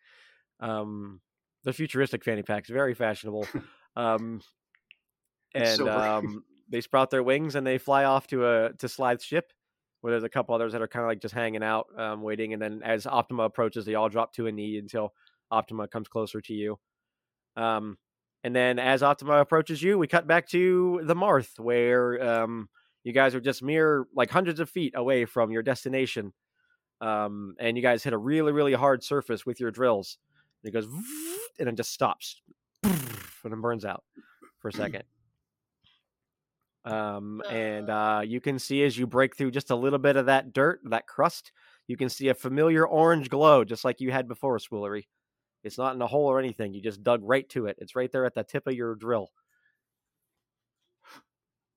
Um, the futuristic fanny packs, very fashionable. um, and Silver. um, they sprout their wings and they fly off to a to Slythe's ship, where there's a couple others that are kind of like just hanging out, um, waiting. And then as Optima approaches, they all drop to a knee until Optima comes closer to you. Um, and then as Optima approaches you, we cut back to the Marth, where um, you guys are just mere like hundreds of feet away from your destination. Um, and you guys hit a really, really hard surface with your drills. And it goes and then just stops and then burns out for a second. Um, and uh, you can see as you break through just a little bit of that dirt, that crust, you can see a familiar orange glow, just like you had before, Swillary. It's not in a hole or anything. You just dug right to it. It's right there at the tip of your drill.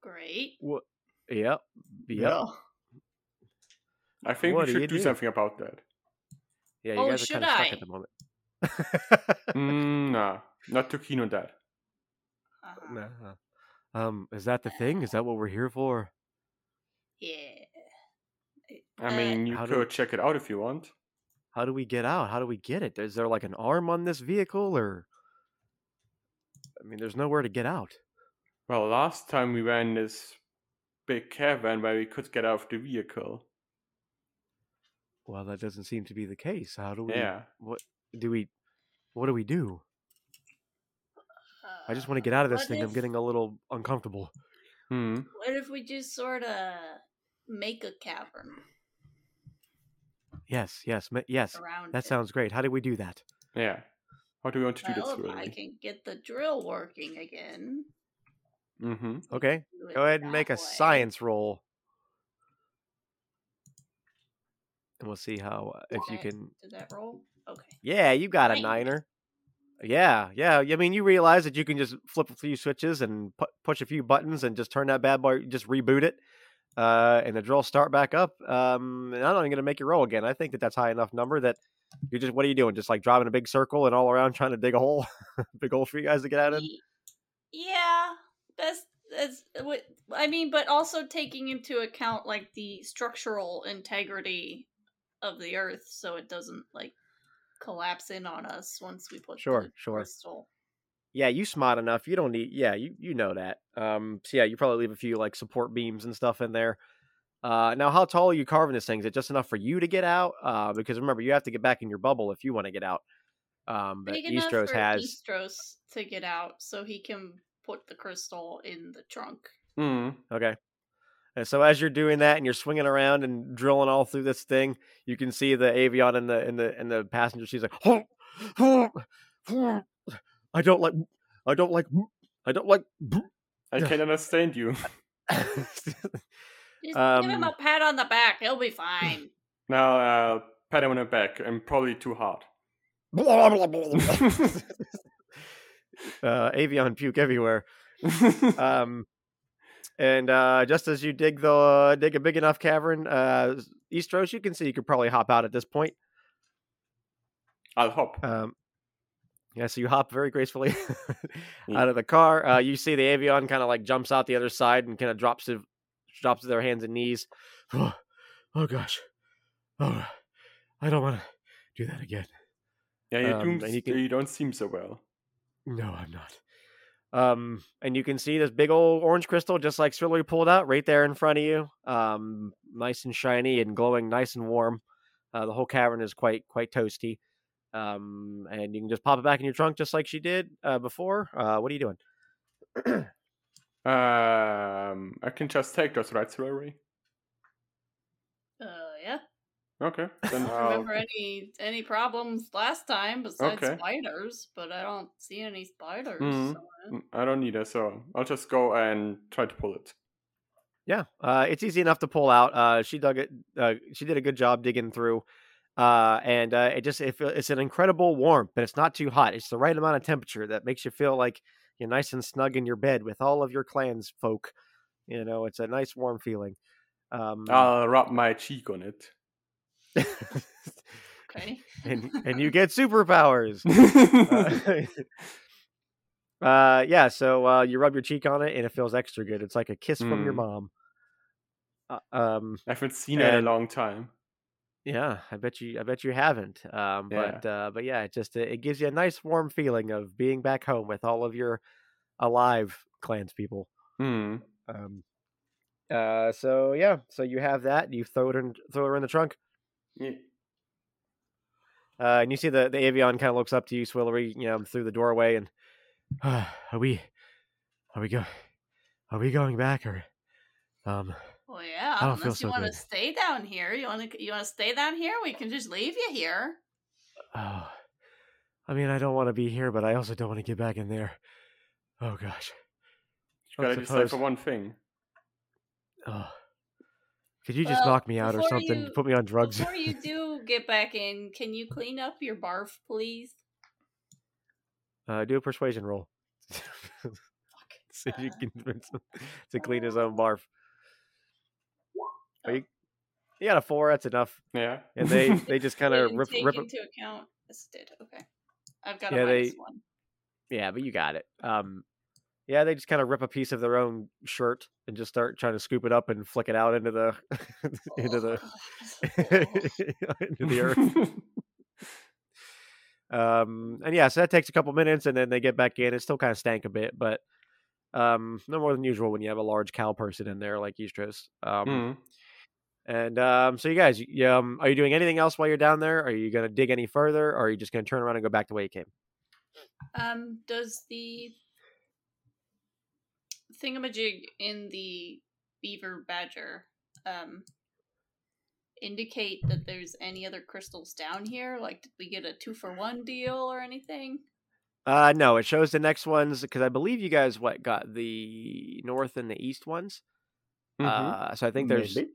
Great. What? Yep. Yep. Yeah. I think What we should do, do? something about that. Yeah, you Oh, guys are kind of stuck I? at the moment. mm, nah, not too keen on that. Uh-huh. Nah. Um, is that the thing? Is that what we're here for? Yeah. I Uh, mean, you how could do- check it out if you want. How do we get out? How do we get it? Is there like an arm on this vehicle, or? I mean, there's nowhere to get out. Well, last time we were in this big cavern where we could get out of the vehicle. Well, that doesn't seem to be the case. How do we? Yeah. What do we? What do we do? I just want to uh, get out of this what thing. I'm getting a little uncomfortable. Hmm. What if we just sort of make a cavern Yes, yes, ma- yes. around That it? sounds great. How do we do that? Yeah. How do we want to do well, this, if I really? can get the drill working again. Mm-hmm. Okay, Go ahead and make a way. science roll, and we'll see how uh, if you can. Did that roll? Okay. Yeah, you got a niner. Yeah, yeah. I mean, you realize that you can just flip a few switches and pu- push a few buttons and just turn that bad boy, just reboot it, uh, and the drill start back up. Um, and I'm not even gonna make you roll again. I think that that's high enough number that you're just. What are you doing? Just like driving a big circle and all around trying to dig a hole, big hole for you guys to get out in. Ye- Yeah, that's that's what I mean, but also taking into account like the structural integrity of the Earth, so it doesn't like collapse in on us once we put Sure, the sure. crystal. Yeah, you smart enough. You don't need. Yeah, you you know that. Um, so yeah, you probably leave a few like support beams and stuff in there. Uh, now how tall are you carving this thing? Is it just enough for you to get out? Uh, because remember, you have to get back in your bubble if you want to get out. Um, but Big Istros has. Istros to get out, so he can put the crystal in the trunk. Mm. Okay. And so as you're doing that and you're swinging around and drilling all through this thing, you can see the avion in the in the in the passenger She's like, "Oh, oh, oh, I don't like, I don't like, I don't like. I Yeah. can understand you. Just give him Um, a pat on the back; he'll be fine. Now, uh, pat him on the back and probably too hard. uh, avion puke everywhere. Um, and uh, just as you dig the dig a big enough cavern, uh, Istros, you can see you could probably hop out at this point. I'll hop. Um, yeah, so you hop very gracefully Yeah. out of the car. Uh, you see the avion kind of like jumps out the other side and kind of drops to drops to their hands and knees. Oh, oh gosh, oh, I don't want to do that again. Yeah, you, um, do, and you can- you don't seem so well. No, I'm not. Um, and you can see this big old orange crystal, just like Swillary pulled out, right there in front of you. Um, nice and shiny and glowing, nice and warm. Uh, the whole cavern is quite quite toasty. Um, and you can just pop it back in your trunk, just like she did uh, before. Uh, what are you doing? Um, I can just take those, right, Slurry? Yeah. Okay, then I don't I'll. remember any any problems last time besides Okay. spiders, but I don't see any spiders. Mhm. so, uh, Mm, I don't need it, so I'll just go and try to pull it. Yeah, uh, it's easy enough to pull out. Uh, she dug it. Uh, she did a good job digging through, uh, and uh, it just it, it's an incredible warmth, but it's not too hot. It's the right amount of temperature that makes you feel like you're nice and snug in your bed with all of your clans folk. You know, it's a nice warm feeling. Um, I'll rub my cheek on it. Okay. and and you get superpowers. Uh, uh, yeah, so uh, you rub your cheek on it, and it feels extra good. It's like a kiss from your Mm. mom. Uh, um, I haven't seen it in a long time. Yeah, I bet you. I bet you haven't. Um, Yeah. but uh, but yeah, it just it gives you a nice warm feeling of being back home with all of your alive clans people. Hmm. Um, uh, so yeah, so you have that. You throw it in, throw her in the trunk, Yeah. uh, and you see the the avion kind of looks up to you, Swillary, you know, through the doorway, and are we, are we go, are we going back or, um, Well, yeah. I don't feel unless you so want to stay down here, you want to you want to stay down here. We can just leave you here. oh, I mean, I don't want to be here, but I also don't want to get back in there. Oh gosh. You I gotta decide for one thing. Oh. Could you just Well, knock me out or something? you- Put me on drugs. Before you do get back in, can you clean up your barf, please? Uh, do a persuasion roll. See if you can convince him to clean his own barf. Are you, you got a four. That's enough. Yeah. And they they just kind of rip take rip. it- into account. This did okay. I've got Yeah, a they- minus one. Yeah, but you got it. Um, yeah, they just kind of rip a piece of their own shirt and just start trying to scoop it up and flick it out into the into the into the earth. Um, and yeah, so that takes a couple minutes, and then they get back in. It still kind of stank a bit, but um, no more than usual when you have a large cow person in there like Istros. Um, Hmm. and um, so you guys, y- um, are you doing anything else while you're down there? Are you going to dig any further, or are you just going to turn around and go back the way you came? Um, does the thingamajig in the beaver badger um indicate that there's any other crystals down here? Like, did we get a two for one deal or anything? Uh, no, it shows the next ones because I believe you guys what got the north and the east ones. Mhm. Uh, so I think there's Maybe.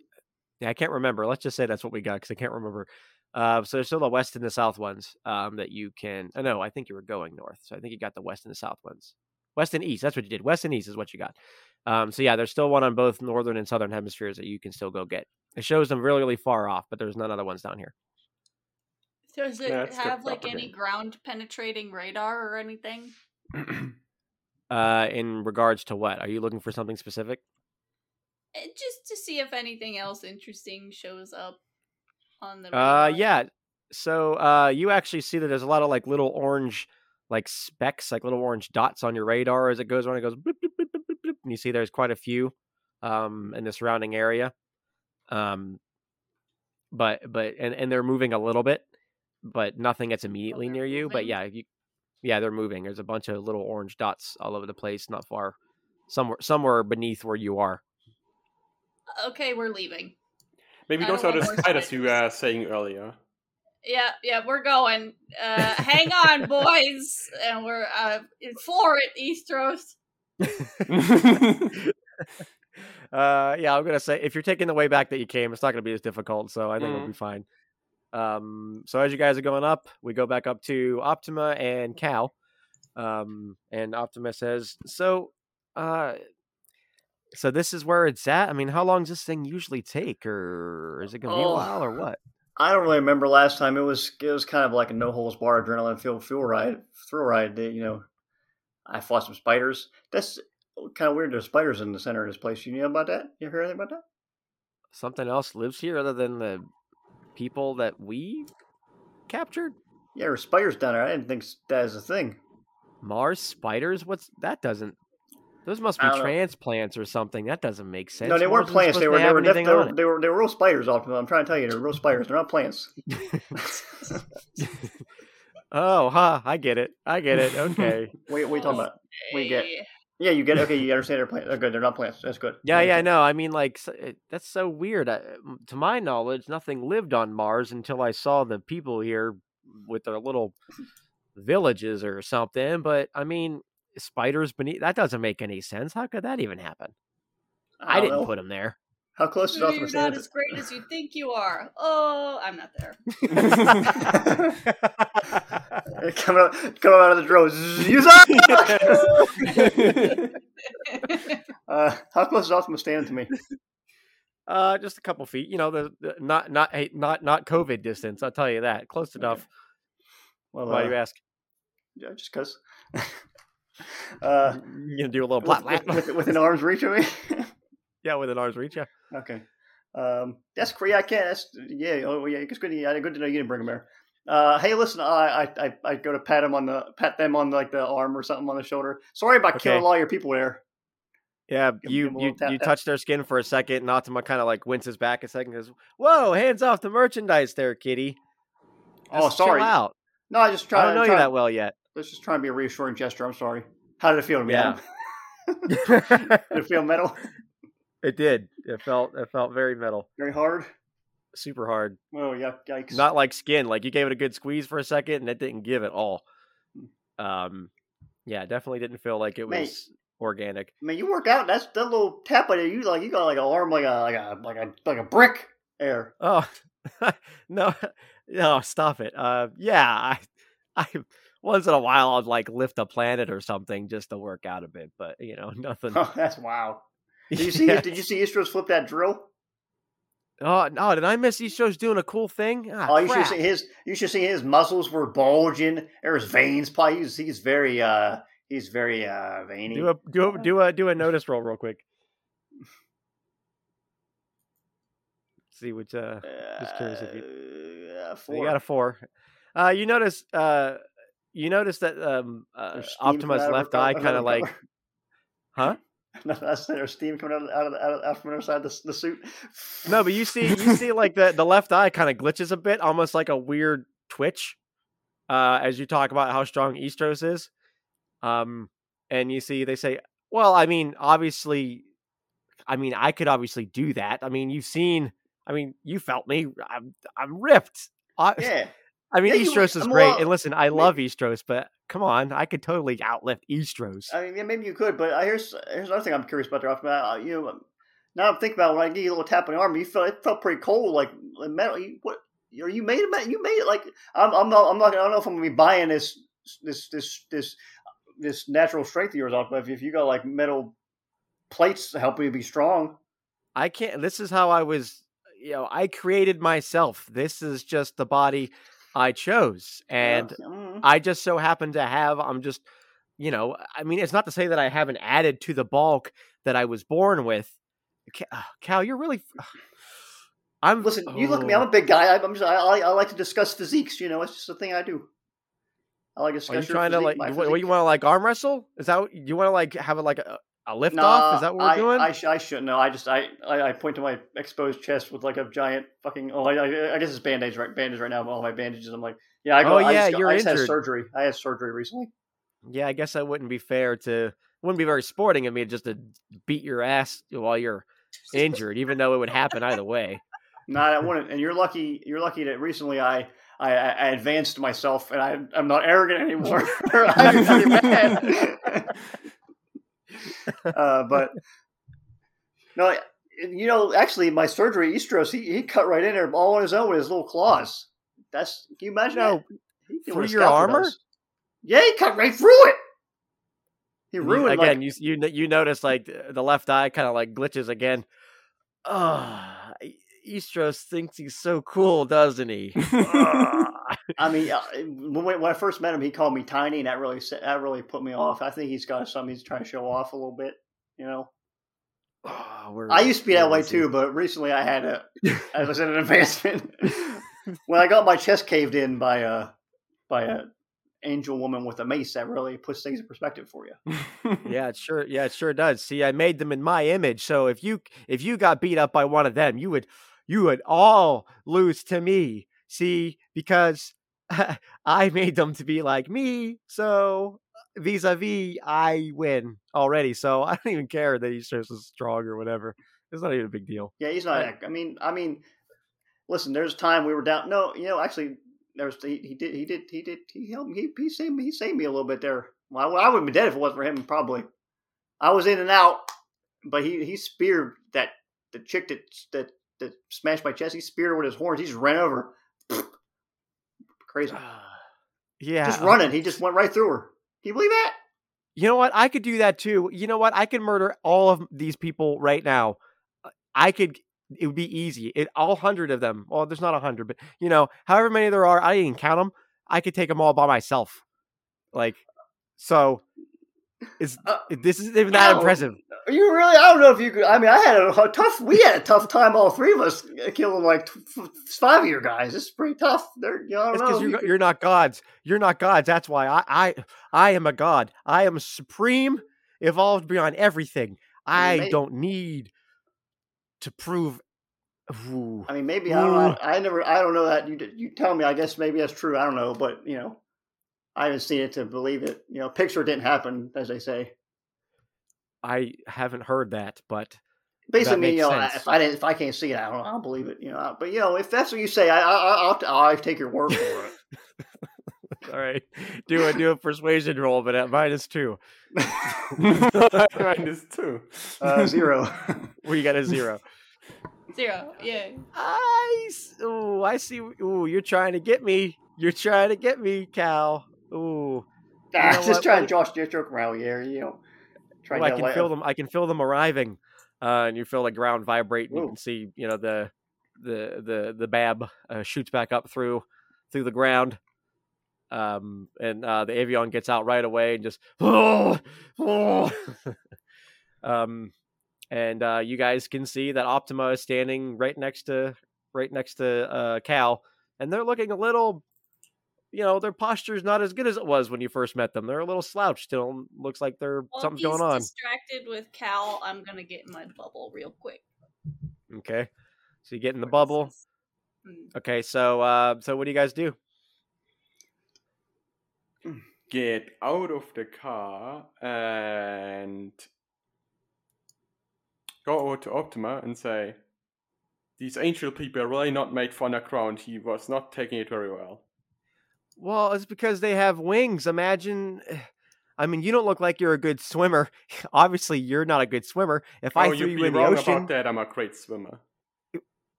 Yeah, I can't remember. Let's just say that's what we got because I can't remember. Uh, so there's still the west and the south ones um, that you can. Oh, no, I think you were going north, so I think you got the west and the south ones. West and east. That's what you did. West and east is what you got. Um, so yeah, there's still one on both northern and southern hemispheres that you can still go get. It shows them really, really far off, but there's none other ones down here. Does it Yeah, have like any property. ground penetrating radar or anything? Uh, in regards to what? Are you looking for something specific? Eh, Just to see if anything else interesting shows up on the. Uh, yeah. So uh, you actually see that there's a lot of like little orange, like specks, like little orange dots on your radar as it goes on. It goes bloop, bloop, bloop, bloop, bloop, bloop, and you see there's quite a few um, in the surrounding area. Um, but but and and they're moving a little bit, but nothing that's immediately they're near you. But yeah, you, yeah, they're moving. There's a bunch of little orange dots all over the place, not far, somewhere somewhere beneath where you are. Okay, we're leaving. Maybe I those don't are the want more spiders you spiders. were saying earlier. Yeah, yeah, we're going. Uh, hang on, boys, and we're uh, in for it, Istros. uh yeah i'm gonna say if you're taking the way back that you came it's not gonna be as difficult so i think it'll Mhm. be fine um so as you guys are going up we go back up to optima and Kal um and optima says so uh so this is where it's at i mean how long does this thing usually take or is it gonna be a Oh. while or what I don't really remember last time. It was it was kind of like a no holes bar adrenaline feel feel ride thrill ride. They, You know, I fought some spiders. That's kind of weird. There's spiders in the center of this place. You know about that? You ever hear anything about that? something else lives here other than the people that we captured Yeah, there's spiders down there. I didn't think that is a thing. mars spiders what's that doesn't those must be I don't know. transplants or something. That doesn't make sense. no, they weren't plants. They were to they were, def- anything they, were, they were they were real spiders. Optima. I'm trying to tell you, they're real spiders. They're not plants. oh, huh. I get it. I get it. Okay. What, what are you talking about? We get? Yeah, you get it. okay. You understand they're plants. They're good. They're not plants. That's good. Yeah, That makes yeah, sense. no. I mean, like that's so weird. I, m- to my knowledge, nothing lived on Mars until I saw the people here with their little villages or something. But I mean, spiders beneath that doesn't make any sense. How could that even happen? I, don't didn't know. put them there. How close is Maybe Optimus you're not as great as you think you are. Oh, I'm not there. coming out, coming out of the drone. Up! uh, how close is Optimus standing to me? uh, just a couple feet. You know, the, the not not hey, not not COVID distance. I'll tell you that. Close enough. Well, Why uh, do you ask? yeah, just because. uh, You gonna do a little with, blat blat? with, with, within arm's reach of me. yeah, with an arm's reach. Yeah. okay. Um, that's great. I can't. That's yeah. Oh yeah. It's good. Yeah, good to know you didn't bring him there. Uh, hey, listen. I, I I go to pat him on the pat them on like the arm or something on the shoulder. Sorry about Okay. killing all your people there. Yeah, Give- you you tap, you tap. touch their skin for a second, and Optima kind of like winces back a second, goes, "Whoa, hands off the merchandise, there, kitty." Oh, Just chill sorry. out. No, I just try. I don't know try, you that well yet. Let's just try and be a reassuring gesture. I'm sorry. How did it feel to me? Yeah. Did it feel metal? it did. It felt it felt very metal, Very hard. super hard. Oh yeah, yikes. Not like skin. Like you gave it a good squeeze for a second, and it didn't give at all. Um, yeah, definitely didn't feel like it Mate. was organic. I mean, you work out. That's that little tap on you. You like you got like an arm like a like a like a like a brick. There. Oh no, no, stop it. Uh, yeah, I, I once in a while I'd like lift a planet or something just to work out a bit, but you know nothing. Oh, that's wow. Did you see? Yeah. Did you see Istros flip that drill? Oh no, did I miss Istro's doing a cool thing? Ah, oh, you should see his. You should see his muscles were bulging. There was veins. Probably he's, he's very uh he's very uh veiny. Do a do a do a do a notice roll real quick. See which uh just curious if Uh, so four. you got a four. Uh you notice uh you notice that um uh, There's Optimus coming out of her left eye kind of like huh? No, that's there's steam coming out of, out of, out of, from of the, the suit. No, but you see you see like the the left eye kind of glitches a bit, almost like a weird twitch. Uh as you talk about how strong Istros is. Um and you see they say, well, I mean, obviously I mean, I could obviously do that. I mean, you've seen I mean, you felt me. I'm I'm ripped. I, yeah. I mean, Yeah, is I'm great. well- and listen, I love Istros, but come on, I could totally outlift Istros. I mean, yeah, maybe you could, but uh, here's here's another thing I'm curious about. Uh, you know, now I'm thinking about when I give you a little tap on the arm, you felt it felt pretty cold, like metal. You, what? Are you made of metal? You made it like I'm. I'm not. I'm not. I don't know if I'm gonna be buying this this this this this natural strength of yours off. But if, if you got like metal plates helping you be strong, I can't. This is how I was. You know, I created myself. This is just the body I chose, and uh, mm, I just so happen to have. I'm just, you know, I mean, it's not to say that I haven't added to the bulk that I was born with. Ah, Kal, you're really. I'm listen, you look at me. I'm oh. a big guy. I, I'm just. I, I, I like to discuss physiques. You know, it's just a thing I do. I like to discuss Are you trying to like? What, what you want to like arm wrestle? Is that what, you want to like have it like a, a lift Nah, off? Is that what we're I, doing? I, sh- I shouldn't know. I just I, I, I point to my exposed chest with like a giant fucking. Oh, I, I, I guess it's bandage right bandage right now. All my bandages. I'm like, yeah, I go. Oh, I yeah, got- you're I just had surgery. I had surgery recently. Yeah, I guess that wouldn't be fair to wouldn't be very sporting of me just to beat your ass while you're injured, even though it would happen either way. No, I wouldn't. And you're lucky. You're lucky that recently I. I, I I advanced myself, and I, I'm not arrogant anymore. I'm very mad. uh, but no, you know, actually, my surgery, Istros, he, he cut right in there all on his own with his little claws. That's can you imagine No, that? He did through your armor? does. Yeah, he cut right through it. He You- ruined again. like, you you you notice like the left eye kind of like glitches again. Oh, Istros thinks he's so cool, doesn't he? Ah. I mean, uh, when, when I first met him, he called me tiny, and that really that really put me off. I think he's got something he's trying to show off a little bit. You know, Oh, I used to be that way is he? too, but recently I had a I was in an advancement. when I got my chest caved in by a by a angel woman with a mace, that really puts things in perspective for you. Yeah, it sure. Yeah, it sure does. See, I made them in my image. So if you if you got beat up by one of them, you would you would all lose to me. See, because I made them to be like me. So uh, vis-a-vis, I win already. So I don't even care that Istros is strong or whatever. It's not even a big deal. Yeah, he's not. I mean, I mean, listen. There's a time we were down. No, you know, actually, there's he, he did he did he did he helped me. He he saved me. He saved me a little bit there. Well, I, I wouldn't be dead if it wasn't for him. Probably, I was in and out, but he he speared that the chick that that that smashed my chest. He speared with his horns. He just ran over. Crazy. Yeah. Just running. He just went right through her. Can you believe that? You know what? I could do that too. You know what? I could murder all of these people right now. Uh, I could. It would be easy. It all hundred of them. Well, there's not a hundred, but you know, however many there are, I didn't count them. I could take them all by myself. Like, so. Is Uh, this isn't even that impressive? You really? I don't know if you could. I mean, I had a, a tough. We had a tough time. All three of us uh, killing like five of your guys. It's pretty tough. They're, you know, it's because you're, you you're not gods. You're not gods. That's why I, I I am a god. I am supreme, evolved beyond everything. I don't need to prove. Ooh. I mean, maybe I don't. know. I, I never. I don't know that. You you tell me. I guess maybe that's true. I don't know, but you know, I haven't seen it to believe it. You know, picture didn't happen, as they say. I haven't heard that, but Basically, makes you know, sense. if I didn't, if I can't see it, I don't. I don't believe it. You know, but you know, if that's what you say, I, I, I'll, I'll take your word for it. all right, do a do a persuasion roll, but at minus two. Minus two. uh, zero. We got a zero. Zero. Yeah. I s- ooh, I see. Ooh, you're trying to get me. You're trying to get me, Kal. Ooh. Ah, know just what? trying to josh, joke around here. You know, trying Ooh, I can feel them. I can feel them arriving, uh, and you feel the ground vibrate. And you can see, you know, the the the the bab uh, shoots back up through through the ground. Um, and uh, the avion gets out right away and just oh, oh. um, and uh, you guys can see that Optima is standing right next to right next to uh, Kal, and they're looking a little. You know, their posture is not as good as it was when you first met them. They're a little slouched. Still looks like they're While something's going on. distracted with Kal, I'm gonna get in my bubble real quick. Okay. So you get in the bubble. this is. Mm. Okay, so uh so what do you guys do? Get out of the car and go over to Optima and say, These angel people are really not made for underground. He was not taking it very well. Well, it's because they have wings. Imagine eh, I mean, you don't look like you're a good swimmer. Obviously, you're not a good swimmer. If I oh, threw you'd you in the ocean, about that. I'm a great swimmer.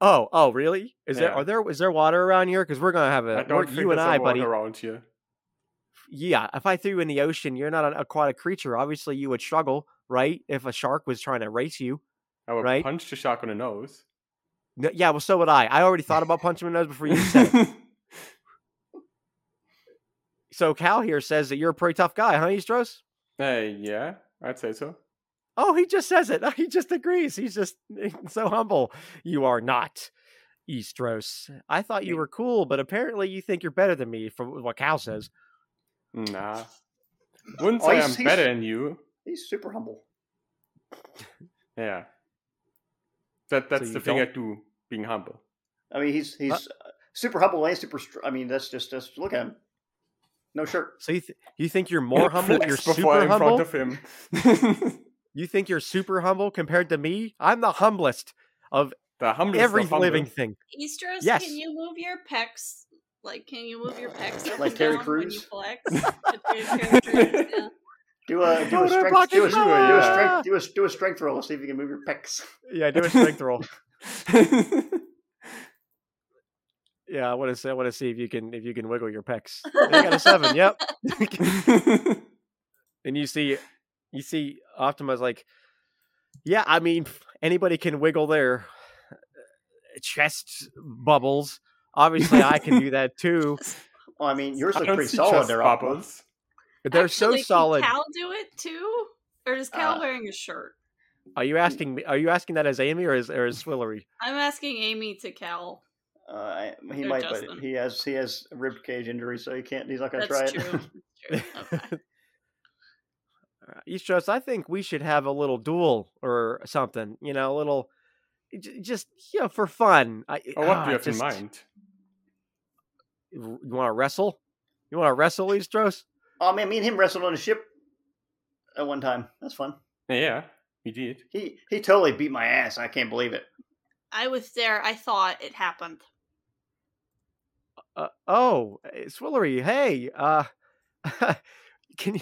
oh, oh, really? Is there are there is there water around here? Because we're gonna have I a don't think you and water buddy. around here. Yeah, if I threw you in the ocean, you're not an aquatic creature. Obviously, you would struggle, right? If a shark was trying to race you. I would Right. punch the shark on the nose. No, yeah, well, so would I. I already thought about punching him the nose before you said it. So Kal here says that you're a pretty tough guy, huh, Istros? Hey, yeah, I'd say so. Oh, he just says it. He just agrees. He's just so humble. You are not, Istros. I thought you were cool, but apparently you think you're better than me, from what Kal says. Nah. Wouldn't Oh, say he's- I'm better than you. He's super humble. Yeah. That that's you the thing don't- I do, being humble. I mean, he's he's uh, super humble and super. Str- I mean, that's just just look at him. No shirt. So you th- you think you're more humble? You're super I'm in humble. front of him. You think you're super humble compared to me? I'm the humblest of the humblest every of humble. living thing. Istros, Yes. can you move your pecs? Like, can you move your pecs up Like and Terry down when you flex? To yeah. Do a do a Motor strength pocket do a, do a strength do a do a strength roll. See if you can move your pecs. Yeah, do a strength roll. Yeah, I want to say I want to see if you can if you can wiggle your pecs. You got a seven. Yep. and you see you see Optima's like, yeah, I mean anybody can wiggle their uh, chest bubbles. Obviously, I can do that too. Well, I mean, yours I look pretty solid chest there, Optima. bubbles. But they're so solid. Can Kal do it too? Or is Kal Uh, wearing a shirt? Are you asking me? Are you asking that as Amy or as or as Swillary? I'm asking Amy to Cal. Uh, I- he Or might, Justin. but he has he has a rib cage injury, so he can't. He's not going to try That's it. true. That's true. Okay. Uh, Istros, I think we should have a little duel or something. You know, a little, just you know, for fun. I, Oh, what do you have just- in mind? You want to wrestle? You want to wrestle, Istros? Oh man, me and him wrestled on a ship at one time. That's fun. Yeah, he did. He he totally beat my ass. I can't believe it. I was there. I saw it. It happened. Uh, oh, uh, Swillary, hey, uh, can you,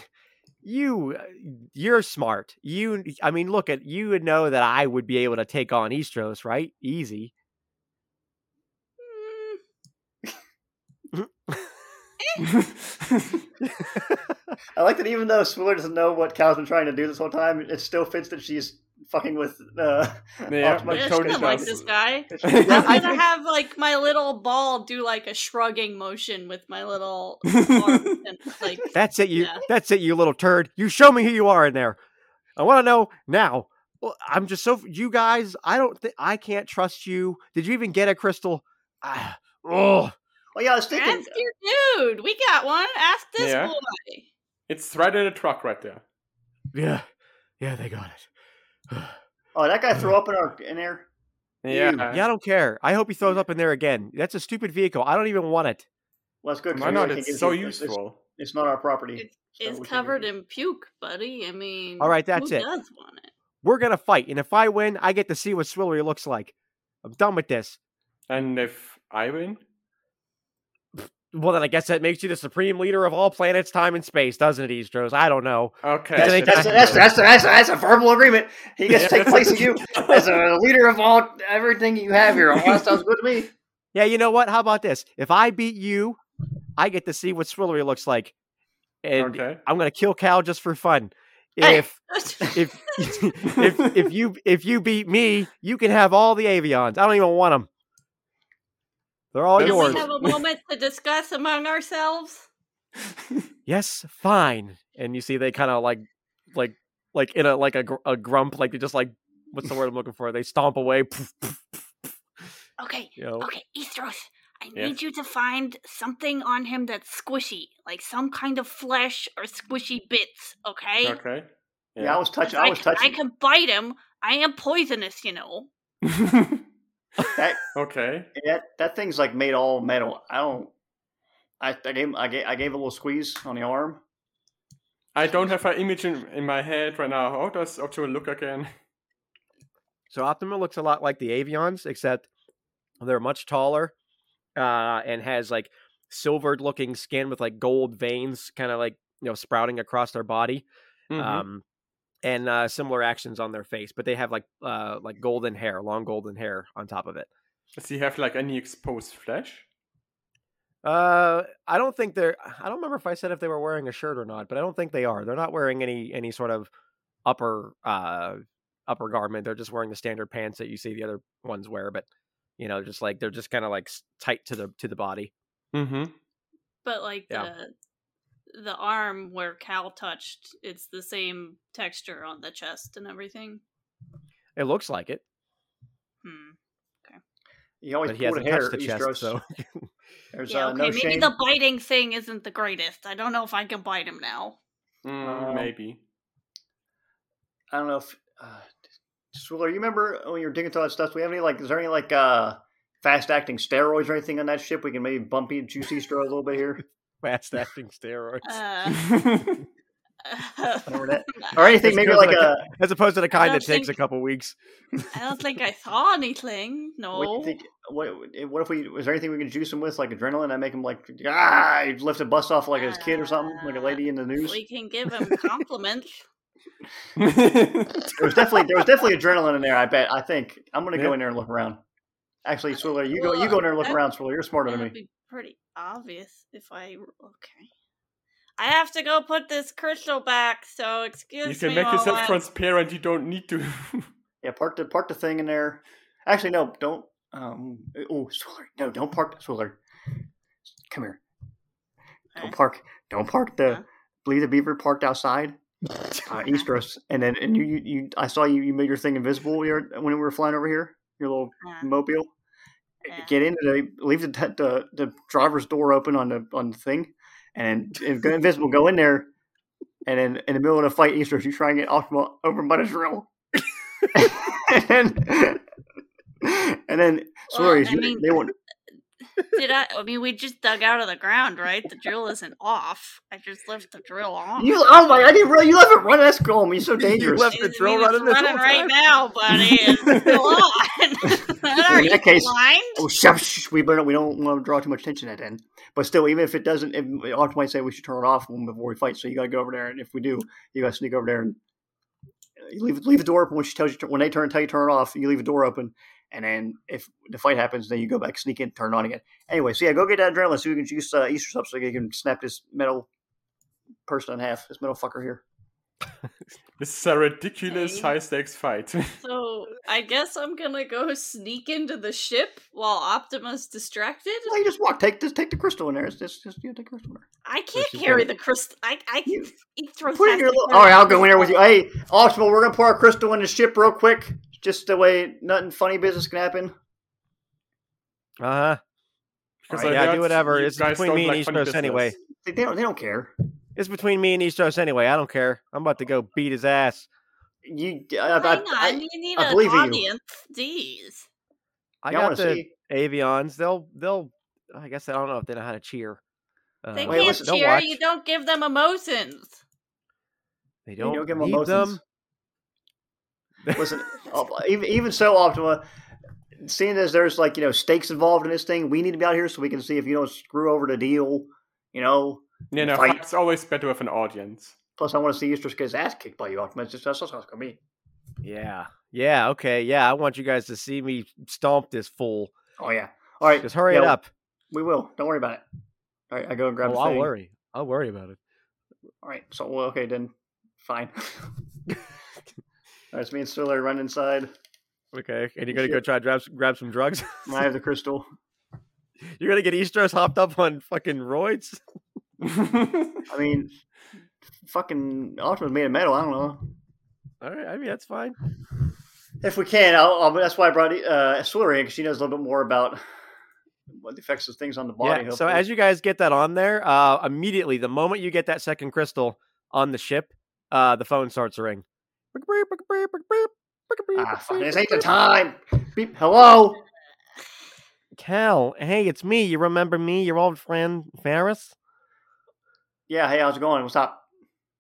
you, uh, you're smart. You, I mean, look at you would know that I would be able to take on Istros, right? Easy. I like that even though Swiller doesn't know what Kal's been trying to do this whole time, it still fits that she's fucking with uh, Yeah, Optimus I totally should like this guy. I'm gonna have like my little ball do like a shrugging motion with my little arm and like That's it, you. Yeah. That's it, you little turd. You show me who you are in there. I want to know now. Well, I'm just so you guys. I don't think I can't trust you. Did you even get a crystal? Ah, oh, Oh yeah, I was thinking. ask your dude. We got one. Ask this Yeah. boy. it's right in the truck right there. yeah, yeah. They got it. Oh, that guy threw up in our in there. Yeah. Yeah, I don't care. I hope he throws up in there again. That's a stupid vehicle. I don't even want it. Well, that's good. 'cause Why not? It's can't so get it. It's- It's, useful. it's not our property. It's, so it's we covered in puke, buddy. I mean, All right, that's who it. Does want it? We're gonna fight, and if I win, I get to see what Swillary looks like. I'm done with this. And if I win, Well, then I guess that makes you the supreme leader of all planets, time, and space, doesn't it, Istros? I don't know. okay. That's- That's, that's, that's, that's, that's, that's a verbal agreement. He gets to take place of you as a leader of all everything you have here. All that sounds good to me. Yeah, you know what? How about this? If I beat you, I get to see what Swillary looks like, and okay. I'm gonna kill Kal just for fun. Hey! If if if if you if you beat me, you can have all the avions. I don't even want them. They're all Can Can yours. we have a moment to discuss among ourselves? yes, fine. And you see they kind of like like like in a like a, gr- a grump, like they just like what's the word I'm looking for? They stomp away. Okay, You know, okay, Istros. I Yes? need you to find something on him that's squishy, like some kind of flesh or squishy bits. Okay. okay. Yeah, I was touching. I was can, I can bite him. I am poisonous, you know. That, okay. that that thing's like made all metal. I don't. I, I gave I gave I gave a little squeeze on the arm. I don't have an image in, in my head right now. How does Optima look again? So Optima looks a lot like the Avions, except they're much taller uh, and has like silvered looking skin with like gold veins kind of like you know sprouting across their body. Mhm. Um, and uh, similar actions on their face, but they have like uh, like golden hair, long golden hair on top of it. Does he have like any exposed flesh? Uh, I don't think they're. I don't remember if I said if they were wearing a shirt or not, but I don't think they are. They're not wearing any any sort of upper uh upper garment. They're just wearing the standard pants that you see the other ones wear. But you know, just like they're just kind of like tight to the to the body. Mm-hmm. But like Yeah. the the arm where Kal touched, it's the same texture on the chest and everything. It looks like it, Hmm. You always but he hasn't hair, touched the chest. Istros. So There's Yeah, uh, okay, no maybe shame. the biting thing isn't the greatest. I don't know if I can bite him now. Mm, Um, maybe. I don't know if. Uh, Swiller, you remember when you were digging through all that stuff? Do we have any like? Is there any like uh fast acting steroids or anything on that ship? We can maybe bump you juicy straw a little bit here. fast acting steroids, Uh, Or, that, or anything As maybe opposed like to a. as opposed to the kind don't that takes a couple weeks. I don't think I saw anything. No. What you think? What, what if we? Was there anything we could juice him with, like adrenaline? I make him like ah, he'd lift a bus off like his kid or something, like a lady in the news. We can give him compliments. There was definitely there was definitely adrenaline in there. I bet. I think I'm gonna go in there and look around. Actually, Swiller, you go. You go in there and look That- around, Swiller. You're smarter than me. be pretty obvious if I. Okay. I have to go put this crystal back, so excuse me. you can me. make yourself I- transparent. You don't need to. Yeah, park the park the thing in there. Actually, no, don't. Um. Oh, Swiller, no, don't park Swiller. Come here. Don't park. Don't park Huh? the. Believe the beaver parked outside. Uh, Istros, and then and you, you you I saw you you made your thing invisible here when we were flying over here. Your little Yeah. mobile. Yeah. Get into the leave the, the the driver's door open on the on the thing, and go invisible. Go in there, and then in the middle of the fight, Istros, you try and get Optima over by the drill, and then and then Well, sorry, I mean- they won't. Did I? I mean, we just dug out of the ground, right? The drill isn't off. I just left the drill on. You, oh my! I didn't really. You left it running. That's cool. I mean, you're so dangerous. You left the I drill mean, running it's this running whole right time? now, buddy. It's still on. In that case- blind? Oh, shh, shh, we better. We don't want to draw too much attention at end. But still, even if it doesn't, if, Arch might say we should turn it off before we fight. So you got to go over there, and if we do, you got to sneak over there and uh, you leave leave the door open when she tells you when they turn tell you turn it off. You leave the door open, and then if the fight happens, then you go back, sneak in, turn it on again. Anyway, so yeah, go get that adrenaline so you can juice uh, Easter up so you can snap this metal person in half. This metal fucker here. This is a ridiculous Hey. high stakes fight. So I guess I'm gonna go sneak into the ship while Optima's distracted. Well, you just walk. Take just take the crystal in there. It's just just yeah, take the crystal in there. I can't carry the crystal. I I can You- eat through. Put it in your little. All right, I'll go in there with you. Hey, Optima, we're gonna pour our crystal in the ship real quick, just the way nothing funny business can happen. Uh huh. Because Alright, I yeah, do whatever. It's between me and like funny Istros anyway. They, they don't. They don't care. It's between me and Istros anyway. I don't care. I'm about to go beat his ass. You, I, I, Hang on, I, you need I an believe in you. audience. Jeez. I yeah, I got the see. Avions. They'll they'll. I guess I don't know if they know how to cheer. Uh, They Wait, can't listen- they'll cheer. You don't give them emotions. They don't, don't give them need emotions. them. Listen, even even so, Optima, seeing as there's like you know stakes involved in this thing, we need to be out here so we can see if you don't screw over the deal. You know. You know, Fight. it's always better with an audience. Plus, I want to see Easter get his ass kicked by you, Optima. It's just that's just it's gonna be. Yeah. Yeah. Okay. Yeah. I want you guys to see me stomp this fool. Oh yeah. All right. Just hurry yeah, it up. We will. Don't worry about it. All right. I go and grab Oh, the I'll worry. I'll worry about it. All right. So well, okay then. Fine. All right. It's me and Stiller run inside. Okay. And you're gonna go try to grab grab some drugs. I have the crystal. you're gonna get Istros hopped up on fucking roids. I mean, fucking Optima's made of metal. I don't know. All right. I mean that's fine. If we can, I'll, I'll, that's why I brought uh, Swiller in because she knows a little bit more about what the effects of things on the body. Yeah. So as you guys get that on there, uh, immediately the moment you get that second crystal on the ship, uh, the phone starts to ring. Ah, this ain't the time. Beep. Hello. Kal, hey, it's me. You remember me, your old friend Ferris? Yeah. Hey, how's it going? What's up?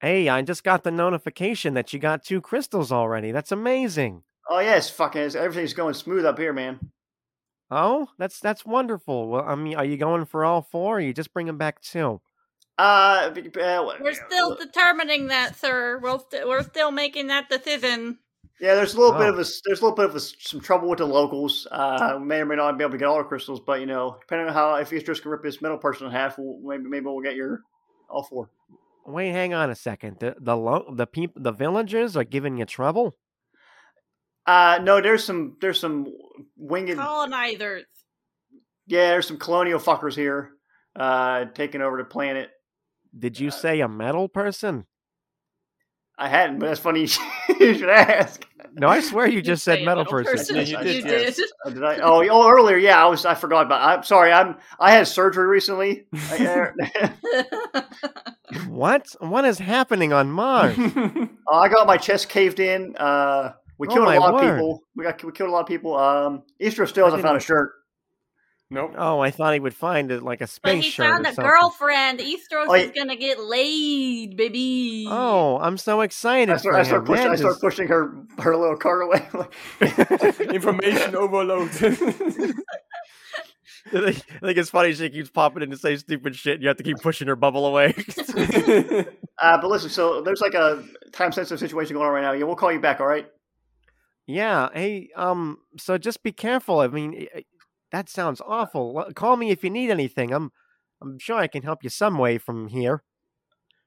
Hey, I just got the notification that you got two crystals already. That's amazing. Oh yes, fucking it's- everything's going smooth up here, man. Oh, that's that's wonderful. Well, I mean, are you going for all four? Or you just bring them back two? Uh, b- b- uh, We're still determining that, sir. We're, st- we're still making that decision. Yeah, there's a little bit Oh. of a s- there's a little bit of a s some trouble with the locals. Uh, we may or may not be able to get all the crystals, but you know, depending on how if Easter's can rip this middle person in half, we'll, maybe maybe we'll get your all four. Wait, hang on a second. The the lo- the people the villagers are giving you trouble. Uh, no, there's some there's some winged Colonizers. yeah, there's some colonial fuckers here, uh, taking over the planet. Did you say a metal person? I hadn't, but that's funny. you should ask. No, I swear you You just said metal metal person. Yeah, you You did, yes. did. Oh, did I? Oh, oh, earlier, yeah, I was. I forgot about. I'm sorry. I'm. I had surgery recently. What? What is happening on Mars? Uh, I got my chest caved in. Uh, we Oh killed my a lot of people. We got we killed a lot of people. Um, Easter still I hasn't found a shirt. Nope. Oh, I thought he would find it like a but space he shirt found or a something. girlfriend. Istros Oh, is gonna get laid, baby. Oh, I'm so excited I start, for I start him. pushing. I start just- pushing her her little cart away. Information overload. I think, I think it's funny she keeps popping in to say stupid shit. And you have to keep pushing her bubble away. uh, but listen, so there's like a time sensitive situation going on right now. Yeah, we'll call you back. All right. yeah. Hey, um. So just be careful. I mean, i- i- that sounds awful. Call me if you need anything. I'm, I'm sure I can help you some way from here.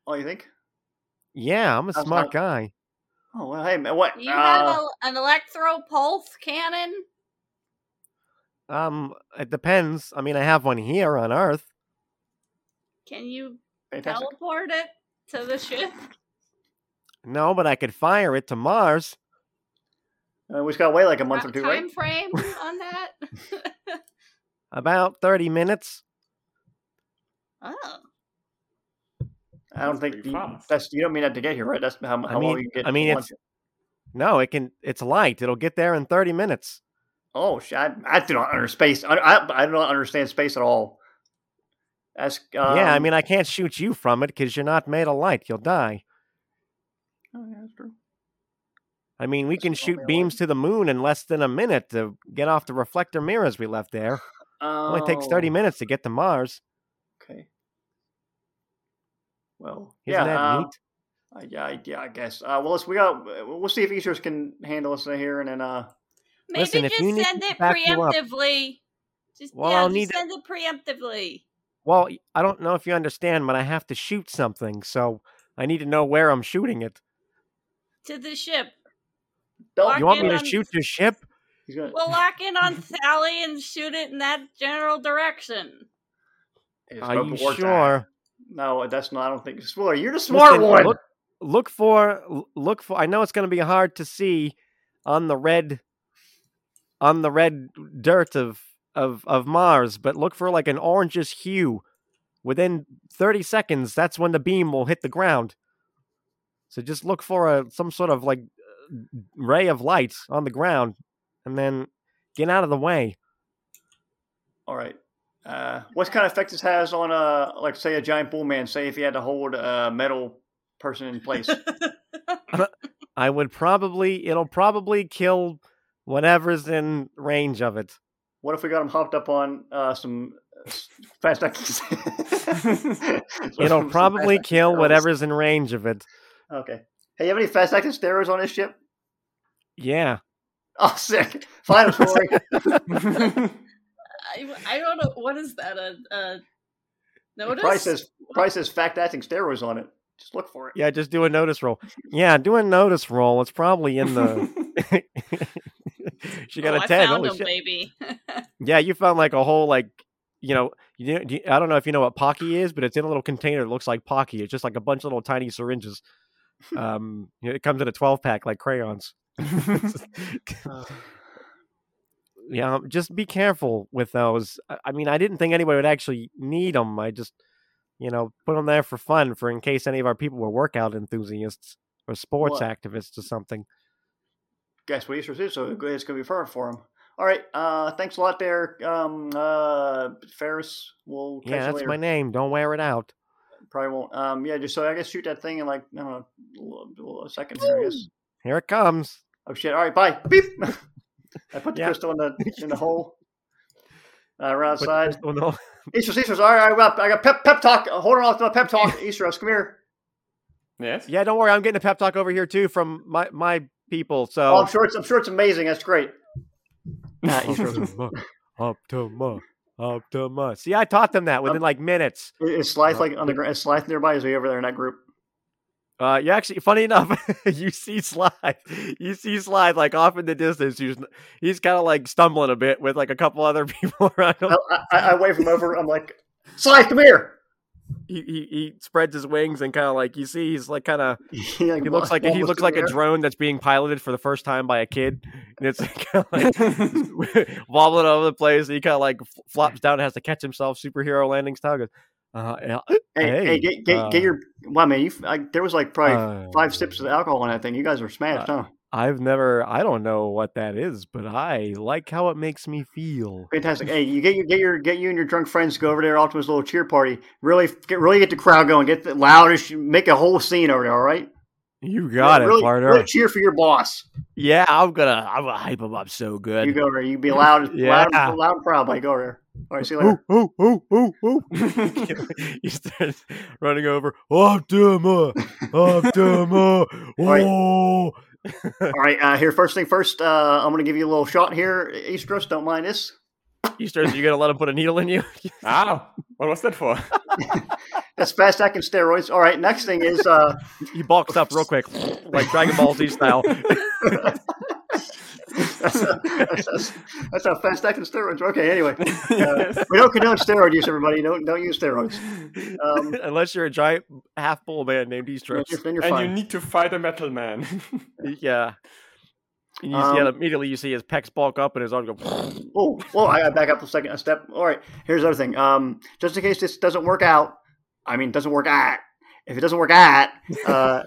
Oh, you think? Yeah, I'm a How's smart that? guy. Oh well, hey man, what? Do you have Uh, a, an electro pulse cannon? Um, it depends. I mean, I have one here on Earth. Can you fantastic. teleport it to the ship? No, but I could fire it to Mars. Uh, we just gotta wait like a month or two, right? time frame on that? About thirty minutes. oh. I don't That's think you, that's you don't mean that to get here, right? That's how, how I mean- long you get. I mean, to it's- No, it can. It's light. It'll get there in thirty minutes. Oh, shit! I, I do not understand space. I, I, I do not understand space at all. That's um, yeah, I mean, I can't shoot you from it because you're not made of light. You'll die. oh, yeah, that's true. I mean, we That's can shoot made of beams to the moon in less than a minute to get off the reflector mirrors we left there. It only takes 30 Oh, minutes to get to Mars. Okay. Well, Isn't yeah, that um, neat? uh, yeah, I- yeah, I guess. Uh, well, let's, we got. We'll see if Istros can handle us here, and then uh, Maybe Listen, if just you send it back you up- preemptively. Just Well, yeah, I'll just need to- send it preemptively. Well, I don't know if you understand, but I have to shoot something, so I need to know where I'm shooting it. To the ship. don't. You want me to shoot your ship? He's gonna. We'll lock in on Sally and shoot it in that general direction. it's Are you before time. sure? No, that's not. I don't think. Spoiler, you're the smart Listen, one. Look, look for look for. I know it's going to be hard to see on the red on the red dirt of of of Mars, but look for like an orangish hue. Within 30 seconds, that's when the beam will hit the ground. So just look for a some sort of like uh, ray of light on the ground, and then get out of the way. All right. Uh, what kind of effect this has on a like say a giant bull man? Say if he had to hold a metal person in place. I would probably it'll probably kill whatever's in range of it. what if we got him hopped up on uh, some uh, fast acting? It'll probably kill steroids. whatever's in range of it. Okay. Hey, you have any fast acting steroids on this ship? Yeah. Oh, sick. Fine, I'm sorry. I, I don't know what is that a, a notice? Price says price says fact acting steroids on it. Just look for it. Yeah, just do a notice roll. Yeah, do a notice roll. It's probably in the She got oh, a I 10. found Holy him, shit. baby. Yeah, you found like a whole like you know, you, know- you- I don't know if you know what Pocky is, but it's in a little container that looks like Pocky. It's just like a bunch of little tiny syringes. Um, it comes in a 12 pack like crayons. yeah, um, just be careful with those. I- mean, I didn't think anybody would actually need them. I just, you know, put them there for fun, for in case any of our people were workout enthusiasts or sports Well, activists or something. Guess what Easter is, so it's gonna be fur for them. All right. Uh, thanks a lot, there, um, uh, Ferris. We'll catch Yeah, that's my name. Don't wear it out. Probably won't. Um, yeah, just so I guess shoot that thing in like I don't know a second here. I guess. Here it comes. Oh shit! All right, bye. Beep. I put the Yeah. crystal in the in the hole. Uh, we're Put the outside. crystal in the. Easter, Easter's. All right, all right. I got pep pep talk. Hold on off to my pep talk. Easter, come here. yes. Yeah, don't worry. I'm getting a pep talk over here too from my my people. So Oh, I'm sure it's I'm sure it's amazing. That's great. Nah, Easter. Optima, Optima, Optima. See, I taught them that within Um, like minutes. Is Slythe like on the ground? Is Slythe nearby? Is he over there in that group? Uh, you actually, funny enough, you see Slide, you see Slide like off in the distance. He's he's kind of like stumbling a bit with like a couple other people around him. I, I, I wave him over. I'm like, Slythe, come here. He, he he spreads his wings and kind of like you see he's like kind of he, he looks like he looks like a drone that's being piloted for the first time by a kid, and it's like wobbling all over the place. And he kind of like flops down and has to catch himself, superhero landing style. Goes, uh, yeah, Hey, hey, Hey, get, get, uh, get your. Wow, man, you, I, there was like probably uh, five sips of alcohol in that thing. You guys are smashed, huh? I've never, I don't know what that is, but I like how it makes me feel. Fantastic. Hey, you get your get your get you and your drunk friends to go over there, Optima's little cheer party. Really get really get the crowd going. Get the loudest. Make a whole scene over there. All right. You got really, it, partner. Really cheer for your boss. Yeah, I'm gonna, I'm gonna hype him up so good. You go there. You be loud, loud, Yeah. loud and proud. Buddy. Go there. All right. See you later. Ooh, ooh, ooh, ooh, ooh. he starts running over. Optima, Optima. right. Oh, All right. Uh, here, first thing first. Uh, I'm going to give you a little shot here, Istros. Don't mind this. you starts. You gonna let him put a needle in you? ah, what was that for? That's fast acting steroids. All right. Next thing is. Uh, he bulks up real quick, like Dragon Ball Z style. That's, that's, that's, that's how fast acting steroids. Okay. Anyway, uh, we don't condone steroid use. Everybody, don't don't use steroids. Um, Unless you're a giant half bull man named then Istros. then you're and fine. you need to fight a metal man. Yeah. And you Um, see, immediately you see his pecs bulk up and his arms go. Oh, well, I got to back up a second, a step. All right, here's the other thing. Um, just in case this doesn't work out, I mean, doesn't work at. If it doesn't work at, uh,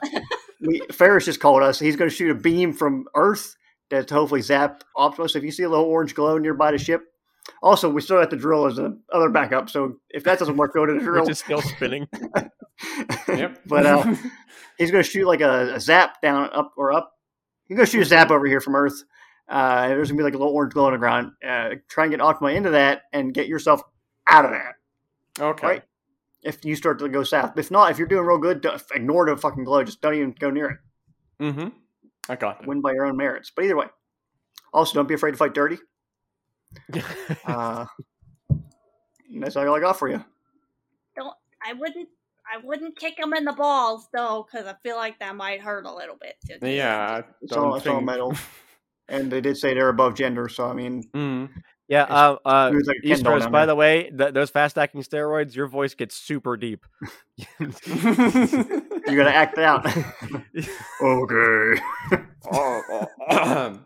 we, Ferris just called us. He's going to shoot a beam from Earth that to hopefully zap Optimus. If you see a little orange glow nearby the ship, also we still have to drill as a other backup. So if that doesn't work, go to the drill. Which is still spinning. Yep. but uh, he's going to shoot like a, a zap down up or up. He's going to shoot a zap over here from Earth. Uh, and there's going to be like a little orange glow on the ground. Uh, try and get Optima into that and get yourself out of that. okay. Right. If you start to go south, if not, if you're doing real good, ignore the fucking glow. Just don't even go near it. Mm-hmm. I got it. Win by your own merits. But either way, also don't be afraid to fight dirty. Uh, that's all I got for you. Don't. I wouldn't. I wouldn't kick him in the balls though, because I feel like that might hurt a little bit. So just- Yeah. I It's all, don't it's all metal. And they did say they're above gender, so I mean, Mm. yeah, uh, uh, like a Ken Istros, by the way, th- those fast acting steroids, your voice gets super deep. you got to act it out. okay. Oh, oh,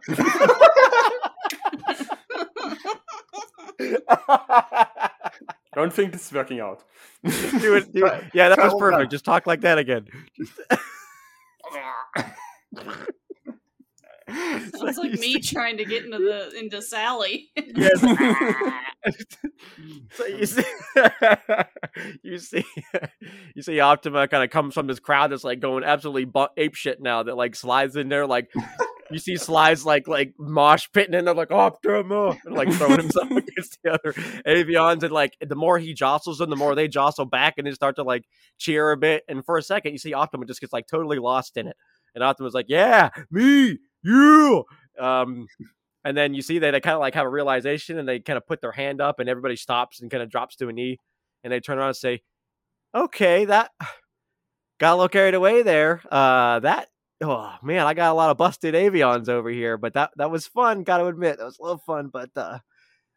don't think this is working out. do it, do it. Yeah, that try was one more time. perfect. Just talk like that again. Sounds like me trying to get into the into Sally. Yes. so you um, see, you see, you see, Optima kind of comes from this crowd that's like going absolutely bu- ape shit now. That like slides in there, like you see slides like like mosh pitting in there, like Optima, and like throwing himself against the other avions, and like the more he jostles them, the more they jostle back, and they start to like cheer a bit. And for a second, you see Optima just gets like totally lost in it, and Optima's like, "Yeah, me, you." Um, and then you see that they kind of like have a realization and they kind of put their hand up and everybody stops and kind of drops to a knee and they turn around and say, okay, that got a little carried away there. Uh, that, oh man, I got a lot of busted avions over here, but that, that was fun. Got to admit, that was a little fun, but, uh,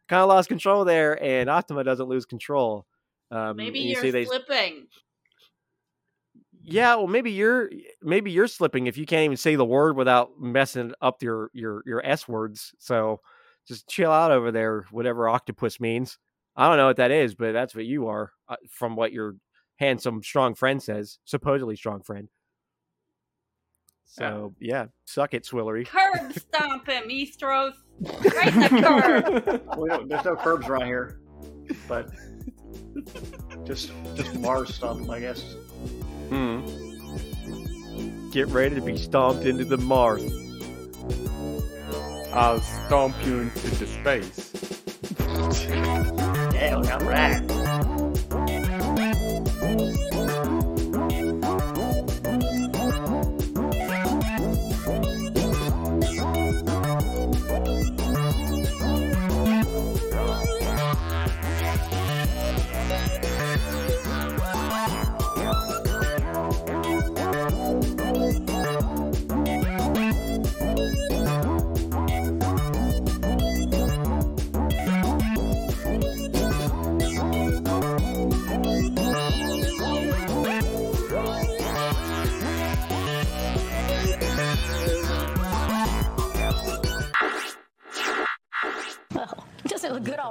kind of lost control there and Optima doesn't lose control. Um, Maybe you you're see they, slipping. Yeah, well, maybe you're maybe you're slipping if you can't even say the word without messing up your your your s words. So just chill out over there, whatever octopus means. I don't know what that is, but that's what you are, uh, from what your handsome, strong friend says. Supposedly strong friend. So yeah, suck it, Swillary. Curb stomp him, Istros. Right in the curb. We don't, there's no curbs around here, but just just Mars stuff, I guess. Hmm. Get ready to be stomped into the Mars. I'll stomp you into the space. Yeah, all right.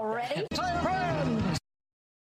Already?